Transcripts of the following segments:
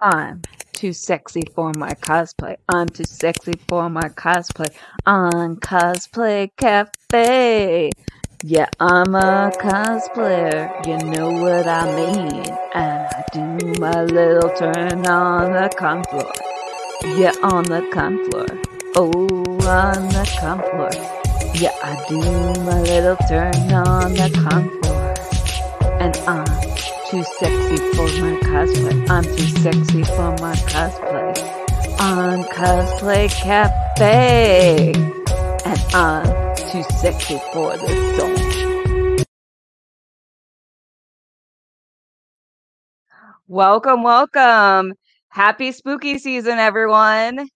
I'm too sexy for my cosplay. I'm too sexy for my cosplay. On Cosplay Cafe. Yeah, I'm a cosplayer. You know what I mean. And I do my little turn on the con floor. Yeah, on the con floor. Oh, on the con floor. Yeah, I do my little turn on the con floor. And I'm too sexy for my cosplay. I'm too sexy for my cosplay. On Cosplay Cafe. And I'm too sexy for this song. Welcome, welcome. Happy spooky season, everyone.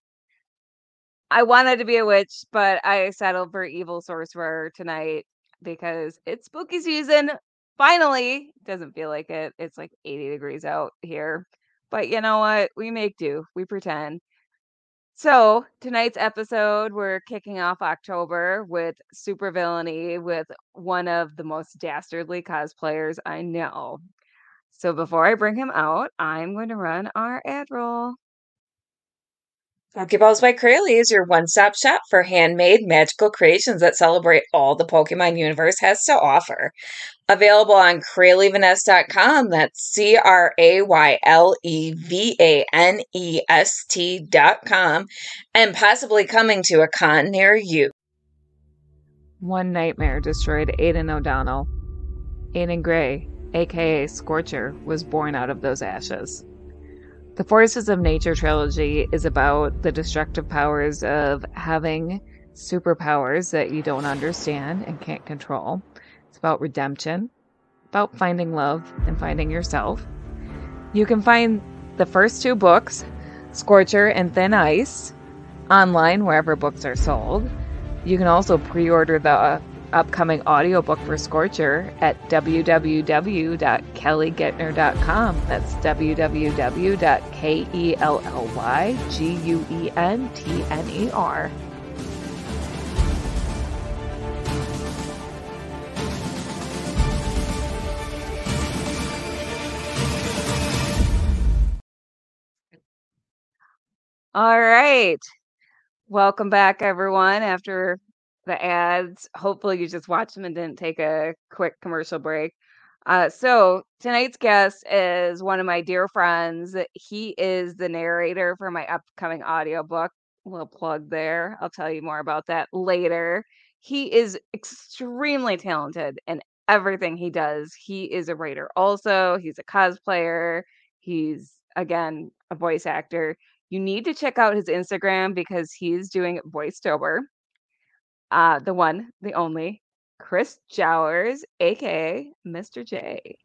I wanted to be a witch, but I settled for evil sorcerer tonight because it's spooky season. Finally, doesn't feel like it. It's like 80 degrees out here. But you know what? We make do. We pretend. So, tonight's episode, we're kicking off October with super villainy with one of the most dastardly cosplayers I know. So, before I bring him out, I'm going to run our ad roll. Pokeballs by Crayle is your one stop shop for handmade magical creations that celebrate all the Pokemon universe has to offer. Available on CrayleVanest.com. That's C R A Y L E V A N E S T.com. And possibly coming to a con near you. One nightmare destroyed Aidan O'Donnell. Aidan Gray, aka Scorcher, was born out of those ashes. The Forces of Nature trilogy is about the destructive powers of having superpowers that you don't understand and can't control. It's about redemption, about finding love and finding yourself. You can find the first two books, Scorcher and Thin Ice, online wherever books are sold. You can also pre order the upcoming audiobook for Scorcher at www.kellyguentner.com. That's www.k-e-l-l-y-g-u-e-n-t-n-e-r. All right. Welcome back, everyone, after the ads. Hopefully, you just watched them and didn't take a quick commercial break. Uh, so, tonight's guest is one of my dear friends. He is the narrator for my upcoming audiobook. Little plug there. I'll tell you more about that later. He is extremely talented in everything he does. He is a writer, also, he's a cosplayer, he's again a voice actor. You need to check out his Instagram because he's doing voiceover uh, the one, the only, Chris Jowers, aka Mr. J.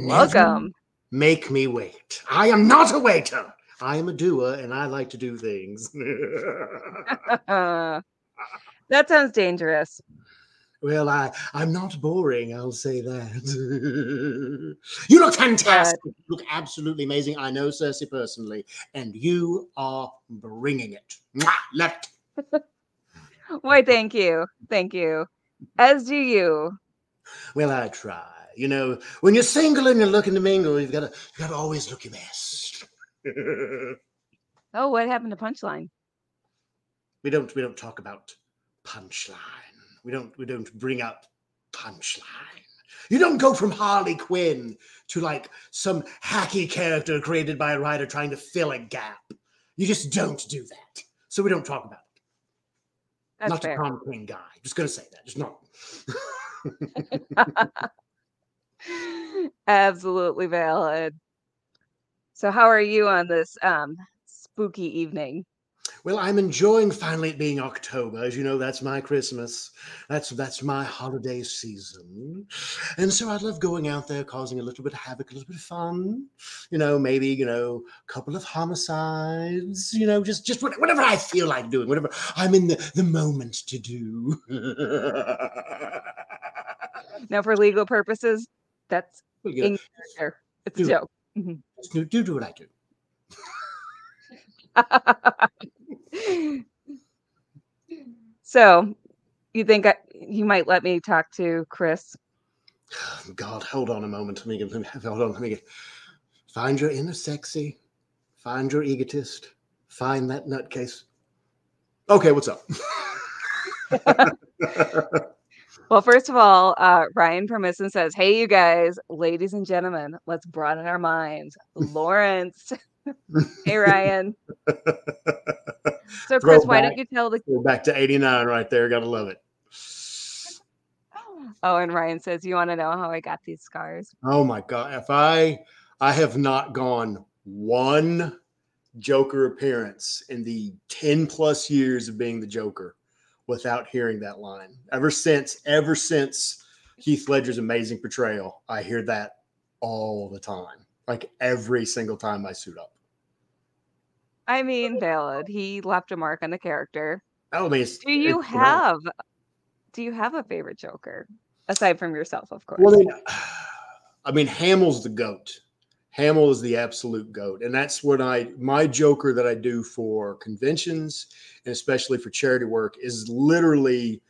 Welcome. Make me wait. I am not a waiter. I am a doer and I like to do things. that sounds dangerous. Well, I, I'm not boring, I'll say that. you look fantastic. You look absolutely amazing. I know Cersei personally, and you are bringing it. Mwah, left. Why, thank you. Thank you. As do you. Well, I try. You know, when you're single and you're looking to mingle, you've got to, you got to always look your best. oh, what happened to Punchline? We don't, we don't talk about Punchline. We don't, we don't bring up Punchline. You don't go from Harley Quinn to like some hacky character created by a writer trying to fill a gap. You just don't do that. So we don't talk about it. That's not fair. a prom queen guy. Just gonna say that. Just not. Absolutely valid. So, how are you on this um, spooky evening? Well, I'm enjoying finally it being October. As you know, that's my Christmas. That's that's my holiday season. And so I love going out there causing a little bit of havoc, a little bit of fun. You know, maybe, you know, a couple of homicides, you know, just just whatever I feel like doing, whatever I'm in the, the moment to do. Now, for legal purposes, that's Well, you in character. It's a do- joke. Mhm. do, do do what I do. so, you think I, you might let me talk to Chris? God, hold on a moment. Let me get, hold on. Let me get, find your inner sexy. Find your egotist. Find that nutcase. Okay, what's up? Well, first of all, uh, Ryan Permisson says, Hey, you guys, ladies and gentlemen, let's broaden our minds. Lawrence. hey, Ryan. So, Chris, why don't you tell the. We're back to 89 right there. Gotta love it. Oh, and Ryan says, You want to know how I got these scars? Oh my god. If I I have not gone one Joker appearance in the 10 plus years of being the Joker without hearing that line. Ever since, ever since Heath Ledger's amazing portrayal, I hear that all the time. Like every single time I suit up. I mean, oh, valid. He left a mark on the character. Oh, mean, Do you have. Do you have a favorite Joker? Aside from yourself, of course. Well, I mean, I mean, Hamill's the goat. Hamill is the absolute goat, and that's what I my Joker that I do for conventions and especially for charity work is literally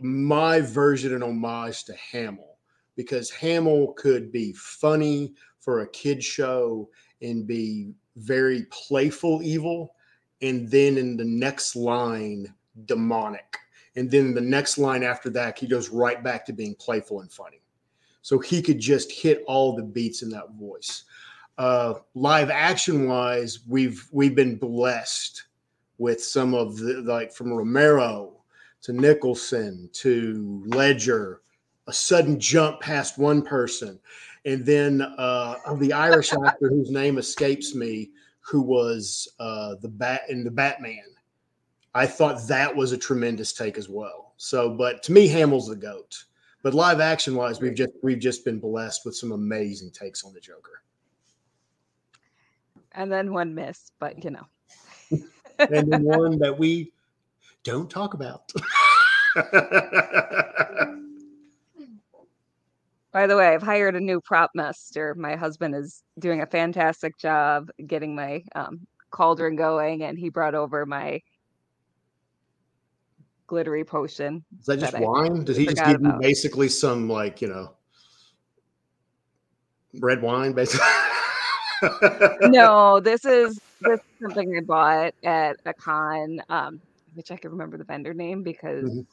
my version and homage to Hamill because Hamill could be funny for a kid show and be very playful evil, and then in the next line demonic, and then the next line after that he goes right back to being playful and funny. So he could just hit all the beats in that voice. Uh, live action wise, we've we've been blessed with some of the like from Romero to Nicholson to Ledger, a sudden jump past one person, and then uh, of the Irish actor whose name escapes me, who was uh, the bat in the Batman. I thought that was a tremendous take as well. So, but to me, Hamill's the goat. But live action wise, we've just we've just been blessed with some amazing takes on the Joker. and then one miss, but you know. And then one that we don't talk about. By the way, I've hired a new prop master. My husband is doing a fantastic job getting my um, cauldron going, and he brought over my glittery potion. Is that just that I wine? Did he just give you basically some like you know red wine, basically? no, this is this is something I bought at a con, um, which I can remember the vendor name because Mhm.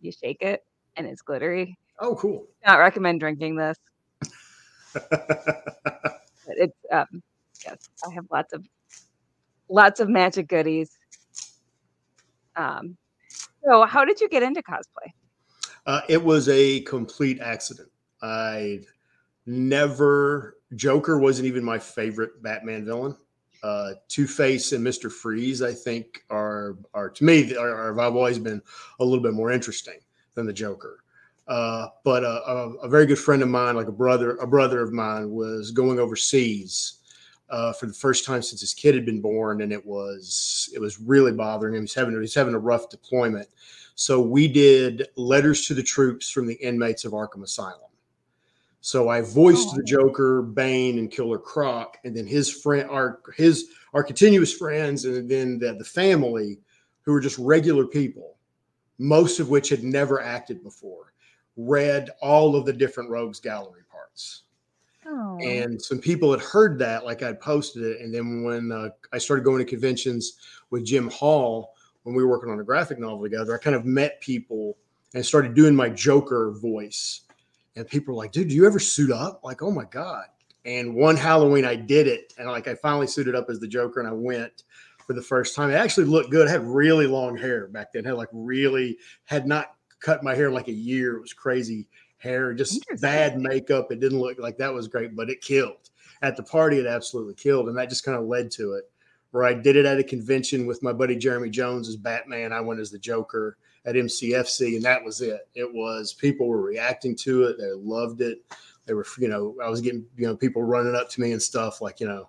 you shake it and it's glittery. Oh, cool. Not recommend drinking this, but it's um, yes, I have lots of lots of magic goodies. Um, so how did you get into cosplay? Uh, it was a complete accident. I never Joker wasn't even my favorite Batman villain. Uh, Two Face and Mister Freeze, I think, are are to me are, are have always been a little bit more interesting than the Joker. Uh, but uh, a, a very good friend of mine, like a brother, a brother of mine, was going overseas uh, for the first time since his kid had been born, and it was it was really bothering him. He's having he's having a rough deployment. So we did letters to the troops from the inmates of Arkham Asylum. So I voiced Oh. the Joker, Bane, and Killer Croc, and then his friend, our his our continuous friends, and then the, the family, who were just regular people, most of which had never acted before, read all of the different Rogues Gallery parts. Oh, and some people had heard that like i'd posted it and then when uh, i started going to conventions with jim hall when we were working on a graphic novel together i kind of met people and started doing my joker voice. And people were like dude do you ever suit up? Like oh my god. And one halloween i did it and like i finally suited up as the joker and i went for the first time. It actually looked good. I had really long hair back then. I had like really had not cut my hair in like a year it was crazy hair, just bad makeup. It didn't look like that was great, but it killed. At the party, it absolutely killed. And that just kind of led to it. Where I did it at a convention with my buddy Jeremy Jones as Batman. I went as the Joker at MCFC, and that was it. It was people were reacting to it. They loved it. They were, you know, I was getting, you know, people running up to me and stuff like, you know,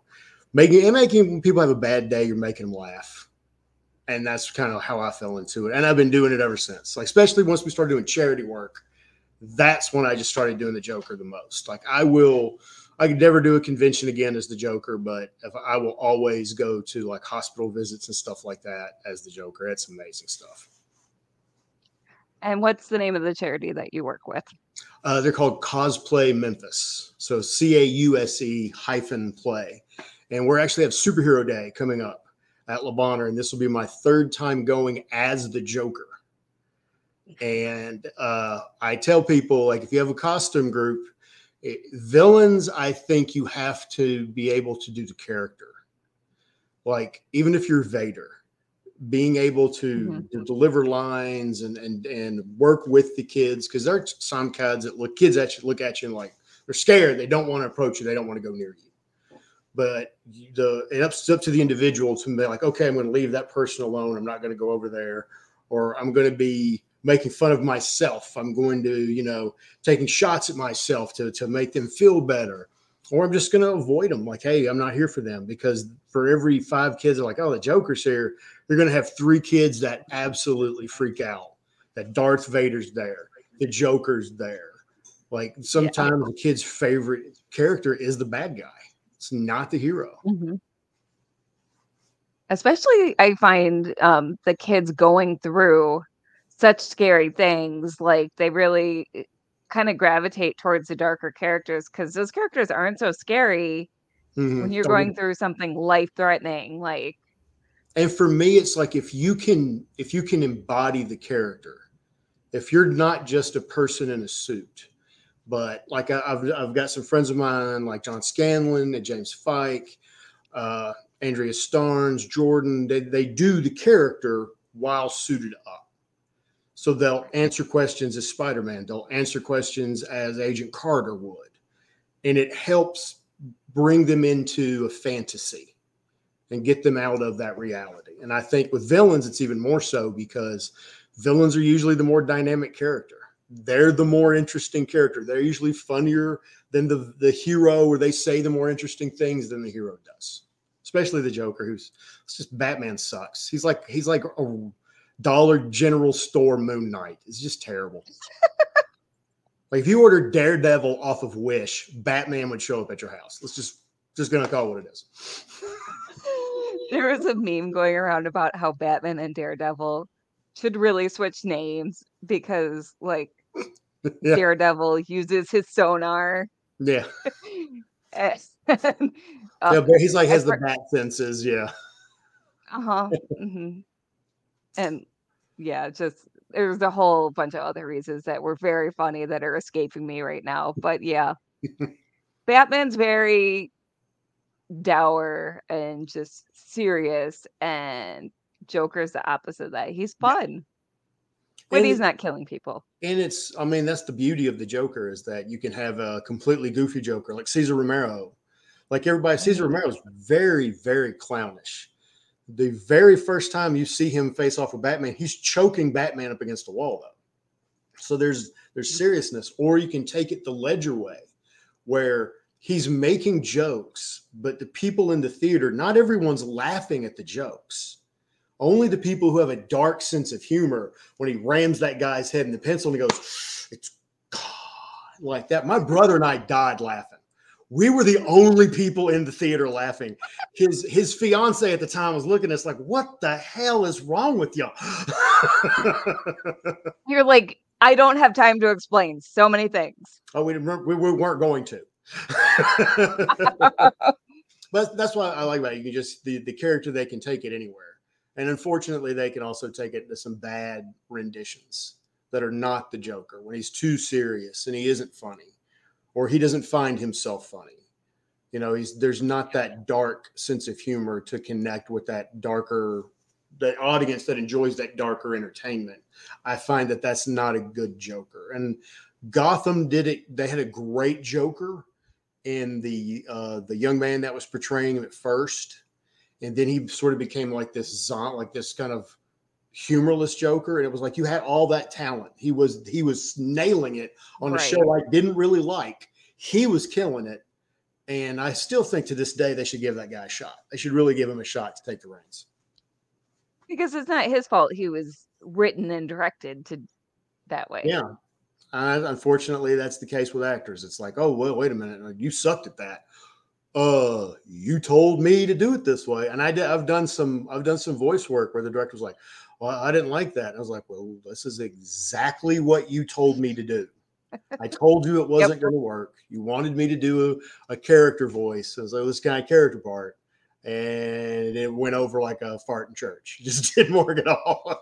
making and making when people have a bad day, you're making them laugh. And that's kind of how I fell into it. And I've been doing it ever since. Like, especially once we started doing charity work that's when I just started doing the Joker the most. Like I will, I could never do a convention again as the Joker, but if I will always go to like hospital visits and stuff like that as the Joker. It's amazing stuff. and what's the name of the charity that you work with? Uh, they're called Cause-Play Memphis. So C A U S E hyphen play. and we're actually have superhero day coming up at Le Bonheur, and this will be my third time going as the Joker. And uh, I tell people like if you have a costume group, it, villains, I think you have to be able to do the character. Like even if you're Vader, being able to, Mhm. deliver lines and and and work with the kids because there are some kids that look kids at you look at you and like they're scared. They don't want to approach you. They don't want to go near you. But the it's up to the individual to be like, okay, I'm going to leave that person alone. I'm not going to go over there, or I'm going to be making fun of myself. I'm going to, you know, taking shots at myself to to make them feel better, or I'm just going to avoid them. Like, hey, I'm not here for them because for every five kids, are like, oh, the Joker's here. You're going to have three kids that absolutely freak out. That Darth Vader's there, the Joker's there. Like sometimes the kid's favorite character is the bad guy. It's not the hero. Mhm. Especially, I find um, the kids going through such scary things, like they really kind of gravitate towards the darker characters because those characters aren't so scary Mhm. when you're going through something life threatening. Like, and for me it's like if you can if you can embody the character if you're not just a person in a suit but like I, have I've got some friends of mine like john scanlon and james fike uh, andrea starnes jordan they, they do the character while suited up so they'll answer questions as spider-man they'll answer questions as agent carter would and it helps bring them into a fantasy and get them out of that reality. And I think with villains, it's even more so because villains are usually the more dynamic character. They're the more interesting character. They're usually funnier than the, the hero, or they say the more interesting things than the hero does. Especially the Joker, who's it's just Batman sucks. He's like he's like a Dollar General Store Moon Knight. It's just terrible. like if you ordered Daredevil off of Wish, Batman would show up at your house. Let's just just gonna call it what it is. there was a meme going around about how Batman and Daredevil should really switch names because, like, Yeah. Daredevil uses his sonar. Yeah. and, yeah, uh but he's like has the bat senses. Yeah. Uh huh. hmm And yeah, just there's a whole bunch of other reasons that were very funny that are escaping me right now. But yeah, Batman's very dour and just serious, and Joker's the opposite of that. He's fun when And- he's not killing people. And it's, I mean, that's the beauty of the Joker is that you can have a completely goofy Joker like Cesar Romero. Like everybody, Cesar mm-hmm. Romero is very, very clownish. The very first time you see him face off with Batman, he's choking Batman up against a wall, though. So there's there's mm-hmm. seriousness, or you can take it the Ledger way, where he's making jokes, but the people in the theater, not everyone's laughing at the jokes. Only the people who have a dark sense of humor when he rams that guy's head in the pencil and he goes, it's God, like that. My brother and I died laughing. We were the only people in the theater laughing. His his fiance at the time was looking at us like, what the hell is wrong with y'all? You're like, I don't have time to explain so many things. oh, we, didn't- we, we weren't going to. but that's why I like about it. You can just the, the character they can take it anywhere. And unfortunately, they can also take it to some bad renditions that are not the Joker when he's too serious and he isn't funny, or he doesn't find himself funny. You know, he's there's not that dark sense of humor to connect with that darker, the audience that enjoys that darker entertainment. I find that that's not a good Joker. And Gotham did it. They had a great Joker in the uh, the young man that was portraying him at first, and then he sort of became like this zon, like this kind of humorless Joker. And it was like you had all that talent. He was he was nailing it on a show I didn't really like. He was killing it, and I still think to this day they should give that guy a shot. They should really give him a shot to take the reins. Because it's not his fault he was written and directed to that way. Yeah. Uh, unfortunately, that's the case with actors. It's like, oh, well, wait a minute, you sucked at that. Uh, you told me to do it this way, and I did. I've done some. I've done some voice work where the director was like, "Well, I didn't like that." And I was like, "Well, this is exactly what you told me to do. I told you it wasn't going to work. You wanted me to do a, a character voice, as so this kind of character part, and it went over like a fart in church. It just didn't work at all.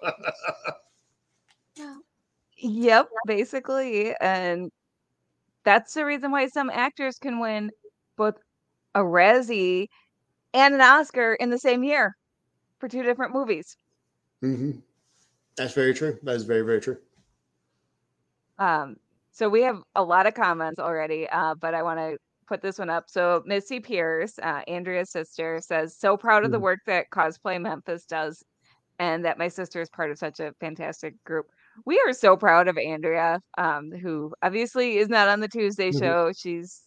Yep, basically. And that's the reason why some actors can win both a Razzie and an Oscar in the same year for two different movies. hmm That's very true. That is very, very true. Um, so we have a lot of comments already, uh, but I want to put this one up. So Missy Pierce, uh, Andrea's sister, says, "So proud of the Mhm. work that Cause-Play Memphis does, and that my sister is part of such a fantastic group." We are so proud of Andrea, um, who obviously is not on the Tuesday Mhm. show. She's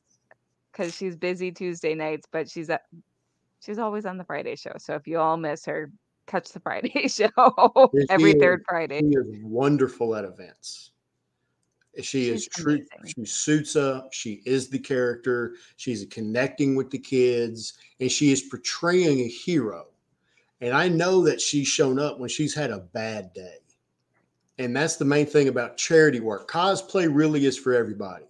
because she's busy Tuesday nights, but she's at, she's always on the Friday show. So if you all miss her, catch the Friday show every is- third Friday. She is wonderful at events. She is true. She suits up. She is the character. She's connecting with the kids, and she is portraying a hero. And I know that she's shown up when she's had a bad day. And that's the main thing about charity work. Cosplay really is for everybody.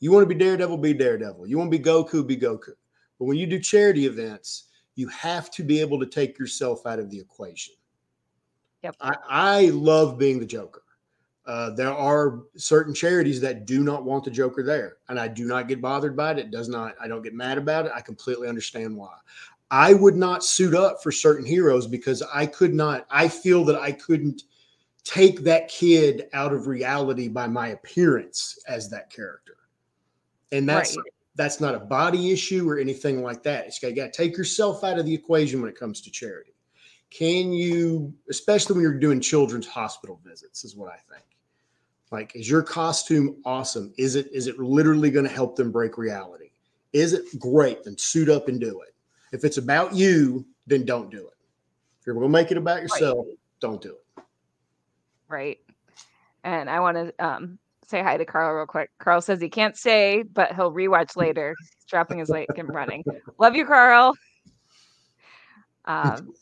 You want to be Daredevil, be Daredevil. You want to be Goku, be Goku. But when you do charity events, you have to be able to take yourself out of the equation. Yep. I, I love being the Joker. Uh, there are certain charities that do not want the Joker there, and I do not get bothered by it. It does not. I don't get mad about it. I completely understand why. I would not suit up for certain heroes because I could not. I feel that I couldn't take that kid out of reality by my appearance as that character, and that's Right. that's not a body issue or anything like that. It's got, you got to take yourself out of the equation when it comes to charity. Can you, especially when you're doing children's hospital visits, is what I think. Like, is your costume awesome? Is it is it literally going to help them break reality? Is it great? Then suit up and do it. If it's about you, then don't do it. If you're going to make it about yourself, don't do it. right? And I want to um, say hi to Carl real quick. Carl says he can't stay, but he'll rewatch later. He's dropping his lake and running. Love you, Carl. Um,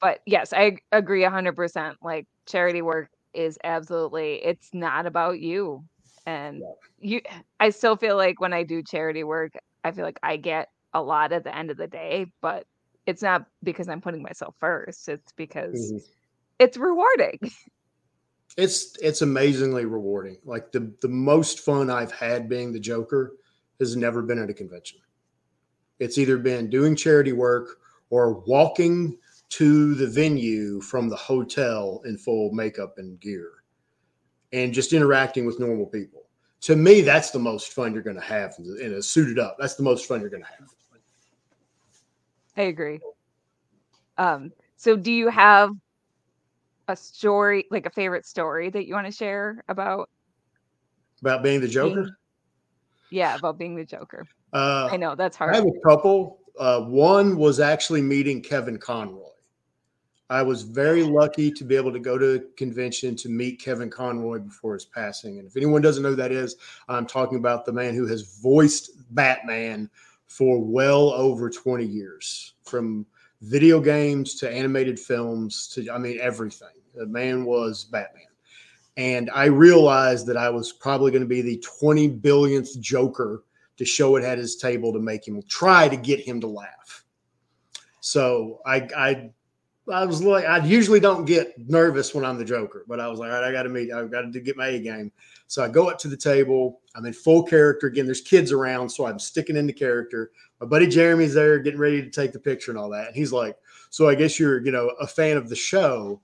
but yes, I ag- agree hundred percent. Like charity work is absolutely. It's not about you, and you. I still feel like when I do charity work, I feel like I get a lot at the end of the day, but it's not because I'm putting myself first. It's because Mhm. it's rewarding. It's it's amazingly rewarding. Like the the most fun I've had being the Joker has never been at a convention. It's either been doing charity work or walking to the venue from the hotel in full makeup and gear and just interacting with normal people. To me, that's the most fun you're going to have in a suited up. That's the most fun you're going to have. I agree. Um, so do you have a story, like a favorite story that you want to share about? About being the Joker, being- yeah, about being the Joker. uh, I know that's hard. I have a couple. Uh, one was actually meeting Kevin Conroy. I was very lucky to be able to go to a convention to meet Kevin Conroy before his passing. And if anyone doesn't know who that is, I'm talking about the man who has voiced Batman for well over 20 years, from video games to animated films to, I mean, everything. The man was Batman. And I realized that I was probably going to be the 20 billionth Joker to show it at his table to make him try to get him to laugh. So I I I was like I usually don't get nervous when I'm the Joker, but I was like, all right, I got to meet, I've got to get my A game. So I go up to the table. I'm in full character again. There's kids around, so I'm sticking into character. My buddy Jeremy's there, getting ready to take the picture and all that. And he's like, "So I guess you're, you know, a fan of the show."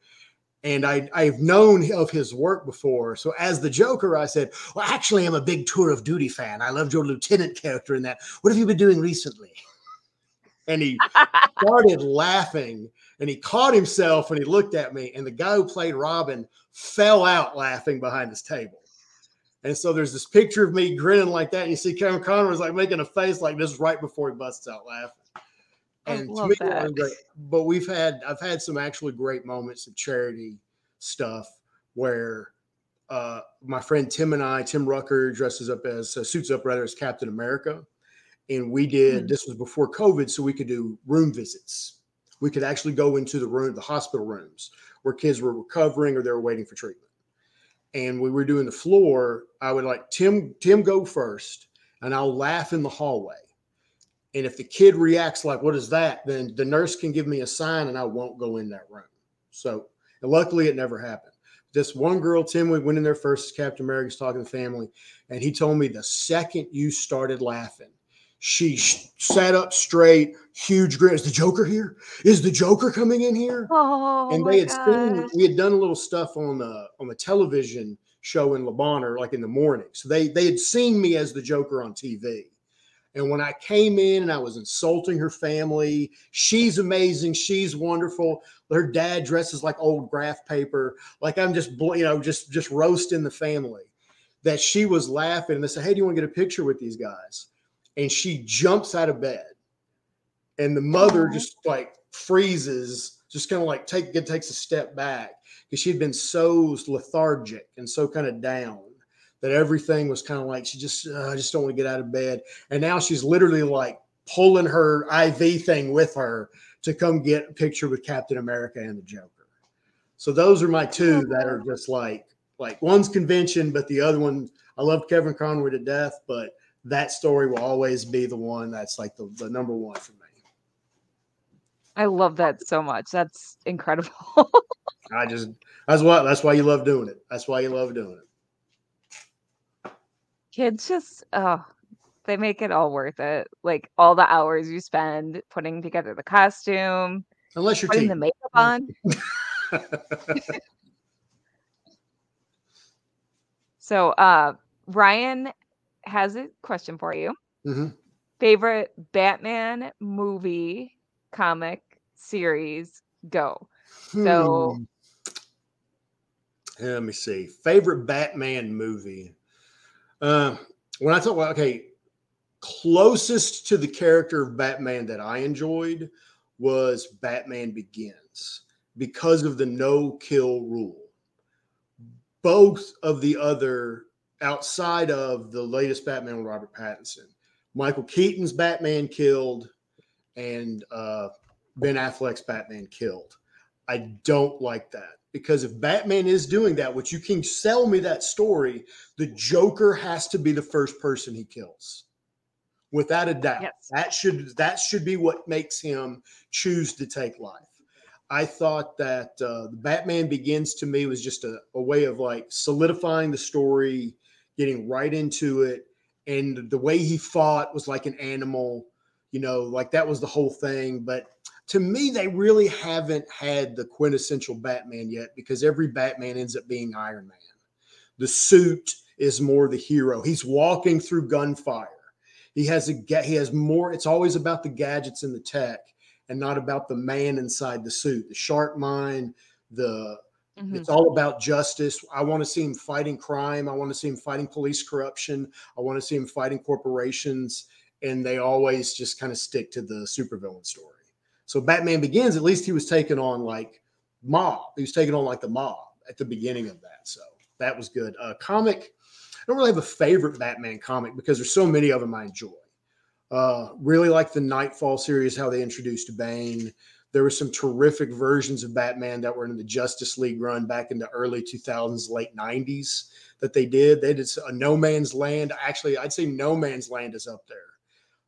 And I, I've known of his work before. So as the Joker, I said, Well, actually, I'm a big Tour of Duty fan. I loved your lieutenant character in that. What have you been doing recently? And he started laughing and he caught himself and he looked at me. And the guy who played Robin fell out laughing behind his table. And so there's this picture of me grinning like that. And you see Kevin Conroy's like making a face like this right before he busts out laughing. And to love me, that. it great. But we've had I've had some actually great moments of charity stuff where uh, my friend Tim and I, Tim Rucker dresses up as uh, suits up rather as Captain America, and we did. Mhm. This was before COVID, so we could do room visits. We could actually go into the room, the hospital rooms, where kids were recovering or they were waiting for treatment. And we were doing the floor. I would like Tim Tim go first, and I'll laugh in the hallway. And if the kid reacts like, what is that? Then the nurse can give me a sign and I won't go in that room. So, and luckily it never happened. This one girl, Tim, we went in there first as Captain America's talking to the family. And he told me the second you started laughing, she sat up straight, huge grin. Is the Joker here? Is the Joker coming in here? Oh, and they had seen we had done a little stuff on the on the television show in Le Bonheur, like in the morning. So they they had seen me as the Joker on TV. And when I came in and I was insulting her family, she's amazing, she's wonderful. Her dad dresses like old graph paper, like I'm just you know just just roasting the family. That she was laughing and they said, "Hey, do you want to get a picture with these guys?" And she jumps out of bed, and the mother just like freezes, just kind of like take it takes a step back because she'd been so lethargic and so kind of down that everything was kind of like she just uh, I just don't want to get out of bed. And now she's literally like pulling her IV thing with her to come get a picture with Captain America and the Joker. So those are my two that are just like like one's convention, but the other one I love Kevin Conroy to death, but that story will always be the one that's like the, the number one for me. I love that so much. That's incredible. I just that's why that's why you love doing it. That's why you love doing it. Kids just oh, they make it all worth it. Like all the hours you spend putting together the costume, Unless you're putting the makeup on. So uh Ryan has a question for you. Mhm. Favorite Batman movie, comic, series, go. So- Hmm. let me see. Favorite Batman movie. Uh, when I talk about okay, closest to the character of Batman that I enjoyed was Batman Begins because of the no kill rule. Both of the other, outside of the latest Batman with Robert Pattinson, Michael Keaton's Batman killed, and uh, Ben Affleck's Batman killed. I don't like that because if Batman is doing that, which you can sell me that story, the Joker has to be the first person he kills, without a doubt. Yes. That should that should be what makes him choose to take life. I thought that uh, the Batman Begins to me was just a, a way of like solidifying the story, getting right into it, and the way he fought was like an animal. You know, like that was the whole thing, but to me, they really haven't had the quintessential Batman yet because every Batman ends up being Iron Man. The suit is more the hero. He's walking through gunfire. He has a he has more. It's always about the gadgets and the tech, and not about the man inside the suit. The sharp mind. The Mhm. it's all about justice. I want to see him fighting crime. I want to see him fighting police corruption. I want to see him fighting corporations. And they always just kind of stick to the supervillain story. So Batman Begins, at least he was taking on like mob. He was taking on like the mob at the beginning of that. So that was good. Uh, comic, I don't really have a favorite Batman comic because there's so many of them I enjoy. Uh, really like the Nightfall series, how they introduced Bane. There were some terrific versions of Batman that were in the Justice League run back in the early 2000s, late 90s that they did. They did a No Man's Land. Actually, I'd say No Man's Land is up there.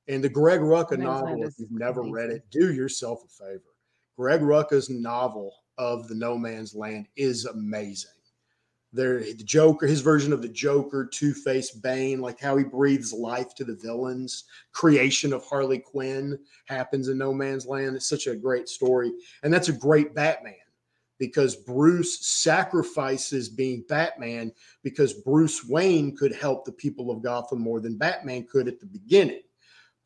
And the Greg Rucka No Man's Land novel, if you've never read it, do yourself a favor. Greg Rucka's novel of the No Man's Land is amazing. There, the Joker, his version of the Joker, Two Face, Bane, like how he breathes life to the villains. Creation of Harley Quinn happens in No Man's Land. It's such a great story, and that's a great Batman because Bruce sacrifices being Batman because Bruce Wayne could help the people of Gotham more than Batman could at the beginning.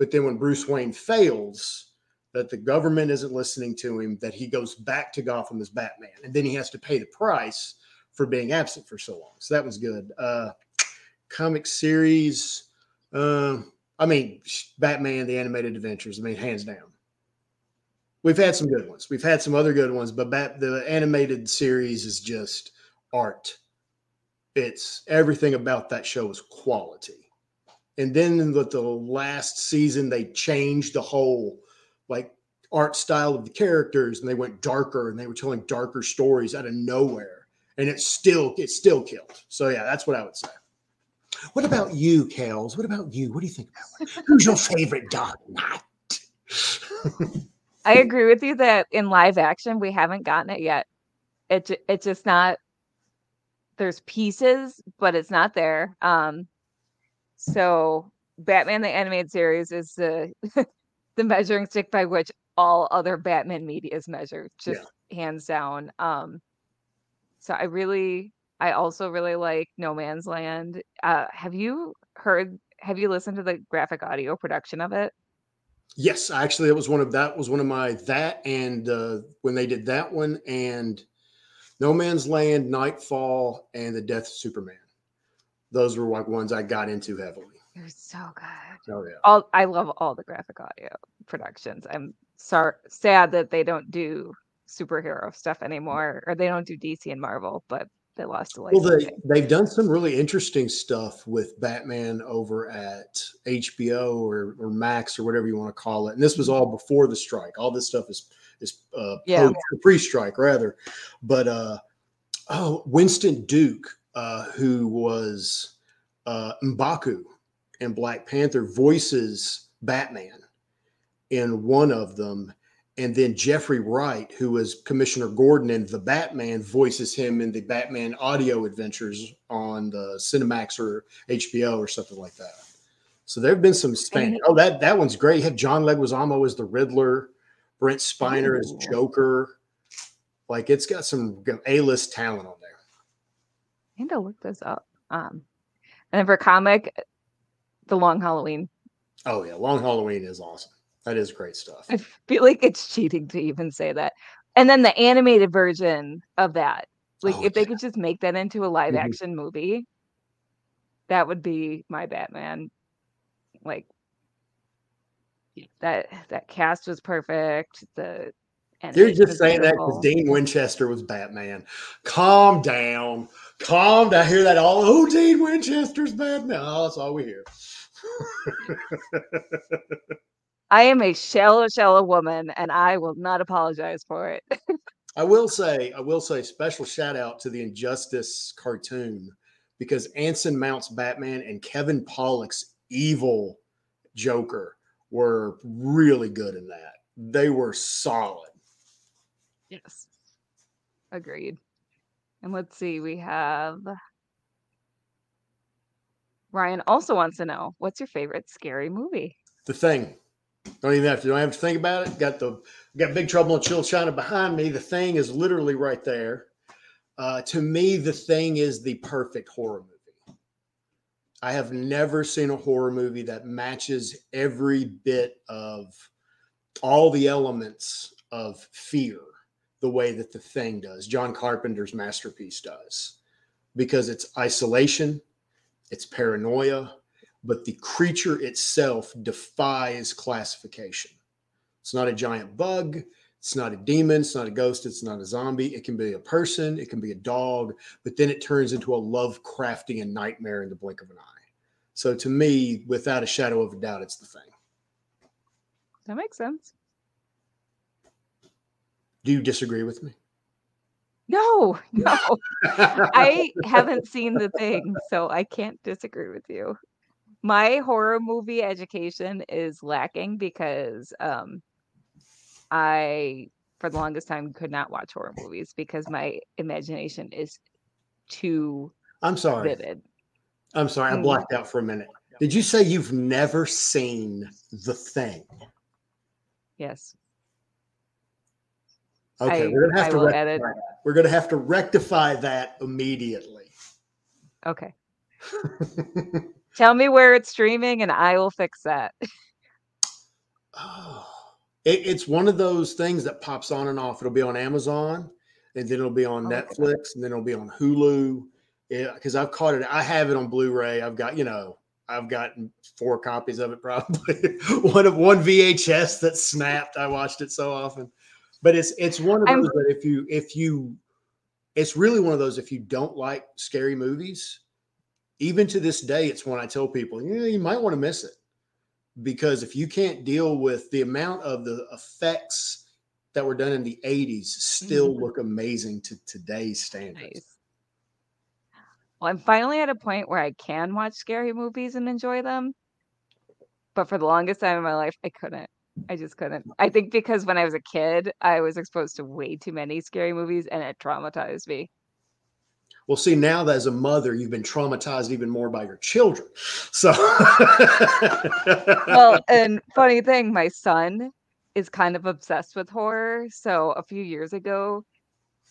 But then when Bruce Wayne fails, that the government isn't listening to him, that he goes back to Gotham as Batman, and then he has to pay the price for being absent for so long. So that was good. Uh, comic series. Uh, I mean, Batman: The Animated Adventures. I mean, hands down. We've had some good ones. We've had some other good ones, but Bat, the animated series is just art. It's everything about that show is quality. And then in the, the last season, they changed the whole like art style of the characters, and they went darker, and they were telling darker stories out of nowhere, and it still it still killed. So yeah, that's what I would say. What about you, Kales? What about you? What do you think about it? Who's your favorite Dark Knight? I agree with you that in live action we haven't gotten it yet. It it's just not. There's pieces, but it's not there. Um, so Batman the animated series is the the measuring stick by which all other Batman media is measured, just yeah. hands down. Um, so I really, I also really like No Man's Land. Uh, have you heard? Have you listened to the graphic audio production of it? Yes, actually, it was one of that was one of my that and uh, when they did that one and No Man's Land, Nightfall, and the Death of Superman. Those were like ones I got into heavily. They're so good. Oh yeah. All I love all the graphic audio productions. I'm sorry, sad that they don't do superhero stuff anymore, or they don't do DC and Marvel, but they lost a Well, they they've done some really interesting stuff with Batman over at HBO or, or Max or whatever you want to call it. And this was all before the strike. All this stuff is is uh, yeah. pre-strike rather. But uh, oh, Winston Duke, uh, who was uh, Mbaku in Black Panther, voices Batman in one of them and then Jeffrey Wright, who was Commissioner Gordon in The Batman, voices him in the Batman audio adventures on the Cinemax or HBO or something like that. So there have been some Spanish. Oh, that that one's great. You have John Leguizamo as the Riddler, Brent Spiner as Joker. Like it's got some A-list talent on need to look this up. Um, and then for comic, The Long Halloween. Oh yeah, Long Halloween is awesome. That is great stuff. I feel like it's cheating to even say that. And then the animated version of that. Like oh, if they could just make that into a live mm-hmm. action movie, that would be my Batman. Like that that cast was perfect. The you're just saying beautiful. that because Dean Winchester was Batman. Calm down. Calm. I hear that all. Oh, Dean Winchester's bad Oh, that's all we hear. I am a shallow, shallow woman, and I will not apologize for it. I will say, I will say, special shout out to the Injustice cartoon because Anson Mount's Batman and Kevin Pollak's evil Joker were really good in that. They were solid. Yes. Agreed. And let's see, we have Ryan also wants to know what's your favorite scary movie? The Thing. Don't even have to. Don't have to think about it. Got the got Big Trouble in Little China behind me. The thing is literally right there. Uh, to me, the thing is the perfect horror movie. I have never seen a horror movie that matches every bit of all the elements of fear the way that the thing does. John Carpenter's masterpiece does, because it's isolation, it's paranoia, but the creature itself defies classification. It's not a giant bug. It's not a demon. It's not a ghost. It's not a zombie. It can be a person. It can be a dog, but then it turns into a Lovecraftian nightmare in the blink of an eye. So to me, without a shadow of a doubt, it's the thing. That makes sense. Do you disagree with me? No, no. I haven't seen the thing, so I can't disagree with you my horror movie education is lacking because um I for the longest time could not watch horror movies because my imagination is too I'm sorry. Vivid. I'm sorry, I mm. blacked out for a minute. Did you say you've never seen the thing? Yes. Okay, I, we're gonna have to rectify that. We're gonna have to rectify that immediately. Okay. Tell me where it's streaming and I will fix that. oh, it, it's one of those things that pops on and off. It'll be on Amazon and then it'll be on oh, Netflix and then it'll be on Hulu. Because I've caught it. I have it on Blu-ray. I've got, you know, I've gotten four copies of it probably. one of one VHS that snapped. I watched it so often. But it's it's one of those I'm, that if you if you it's really one of those if you don't like scary movies, even to this day, it's when I tell people, you know, you might want to miss it because if you can't deal with the amount of the effects that were done in the 80s still mm-hmm. look amazing to today's standards. Nice. Well, I'm finally at a point where I can watch scary movies and enjoy them. But for the longest time in my life, I couldn't. I just couldn't. I think because when I was a kid, I was exposed to way too many scary movies and it traumatized me. Well, see, now that as a mother, you've been traumatized even more by your children. So, well, and funny thing, my son is kind of obsessed with horror. So a few years ago,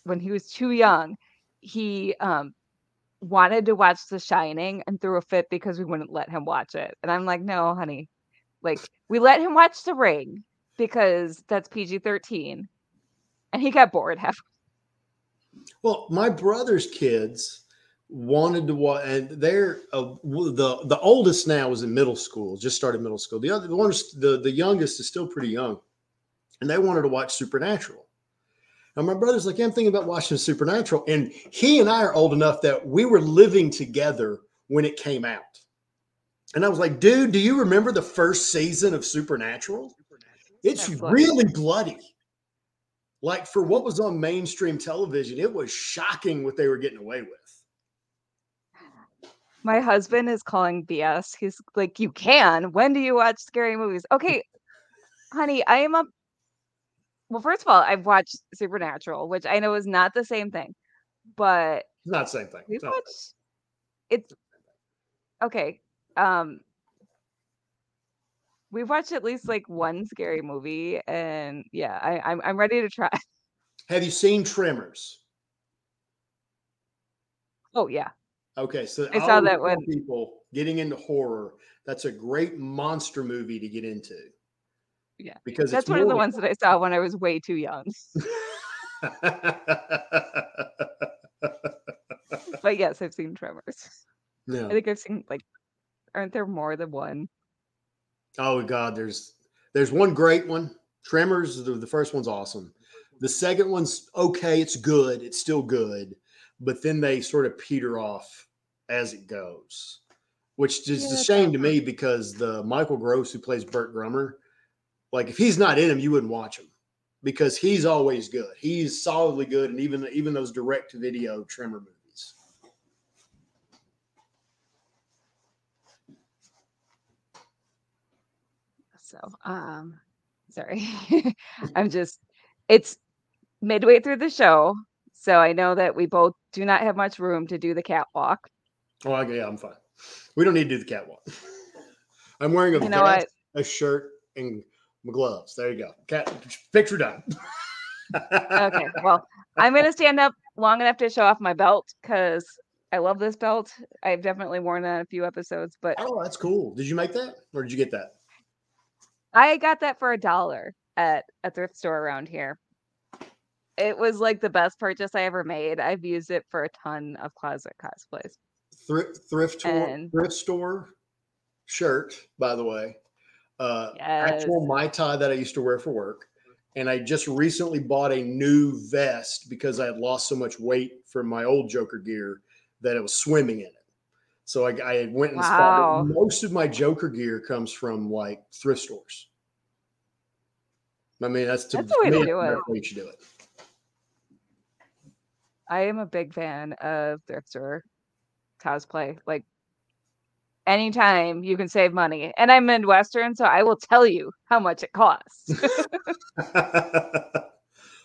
when he was too young, he um wanted to watch The Shining and threw a fit because we wouldn't let him watch it. And I'm like, no, honey. Like, we let him watch The Ring because that's PG 13. And he got bored half. Well, my brother's kids wanted to watch, and they're uh, the the oldest now is in middle school, just started middle school. The other the one, the the youngest is still pretty young, and they wanted to watch Supernatural. And my brother's like, yeah, I'm thinking about watching Supernatural. And he and I are old enough that we were living together when it came out. And I was like, dude, do you remember the first season of Supernatural? It's really bloody. Like for what was on mainstream television, it was shocking what they were getting away with. My husband is calling BS. He's like, You can. When do you watch scary movies? Okay, honey, I am a well, first of all, I've watched Supernatural, which I know is not the same thing, but it's not the same thing. We've watched it's okay. Um we've watched at least like one scary movie, and yeah, I, I'm I'm ready to try. Have you seen Tremors? Oh yeah. Okay, so I saw that one. People getting into horror. That's a great monster movie to get into. Yeah. Because that's one of the ones that I saw when I was way too young. but yes, I've seen Tremors. Yeah. I think I've seen like aren't there more than one? Oh god, there's there's one great one. Tremors, the, the first one's awesome. The second one's okay, it's good, it's still good, but then they sort of peter off as it goes. Which is yeah, a shame to me because the Michael Gross who plays Burt Gummer, like if he's not in him, you wouldn't watch him because he's always good. He's solidly good, and even even those direct to video Tremor movies. So, um, sorry, I'm just it's midway through the show, so I know that we both do not have much room to do the catwalk. Oh, yeah, I'm fine. We don't need to do the catwalk. I'm wearing a you know vest, a shirt, and my gloves. There you go. Cat picture done. okay. Well, I'm gonna stand up long enough to show off my belt because I love this belt. I've definitely worn that a few episodes, but oh, that's cool. Did you make that or did you get that? I got that for a dollar at a thrift store around here. It was like the best purchase I ever made. I've used it for a ton of closet cosplays. Thrift thrift, and, thrift store shirt, by the way uh, yes. actual my tie that I used to wear for work. And I just recently bought a new vest because I had lost so much weight from my old Joker gear that it was swimming in it. So I, I went and wow. spotted most of my Joker gear comes from like thrift stores. I mean, that's, to, that's the way to do it. Way to do it. I am a big fan of thrift store cosplay. Like anytime you can save money. And I'm Midwestern, so I will tell you how much it costs.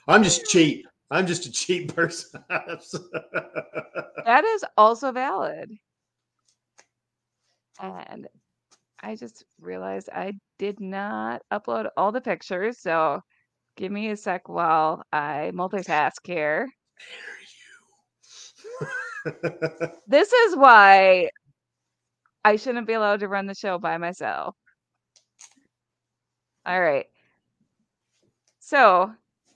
I'm just cheap. I'm just a cheap person. that is also valid. And I just realized I did not upload all the pictures. So give me a sec while I multitask here. this is why I shouldn't be allowed to run the show by myself. All right. So,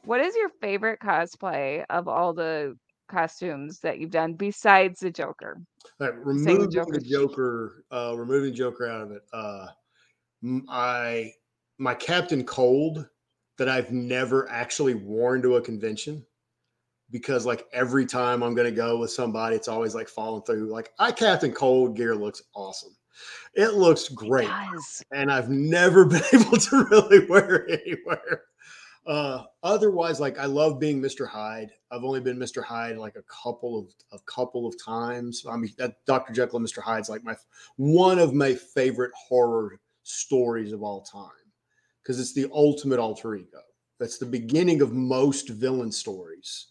what is your favorite cosplay of all the costumes that you've done besides the Joker? All right, removing the Joker, the Joker uh, removing Joker out of it. Uh, I my Captain Cold that I've never actually worn to a convention because like every time I'm gonna go with somebody, it's always like falling through. Like I Captain Cold gear looks awesome. It looks great. It and I've never been able to really wear it anywhere. Uh, otherwise, like I love being Mr. Hyde. I've only been Mr. Hyde like a couple of a couple of times. I mean, that Dr. Jekyll and Mr. Hyde's like my one of my favorite horror stories of all time. because it's the ultimate alter ego. That's the beginning of most villain stories.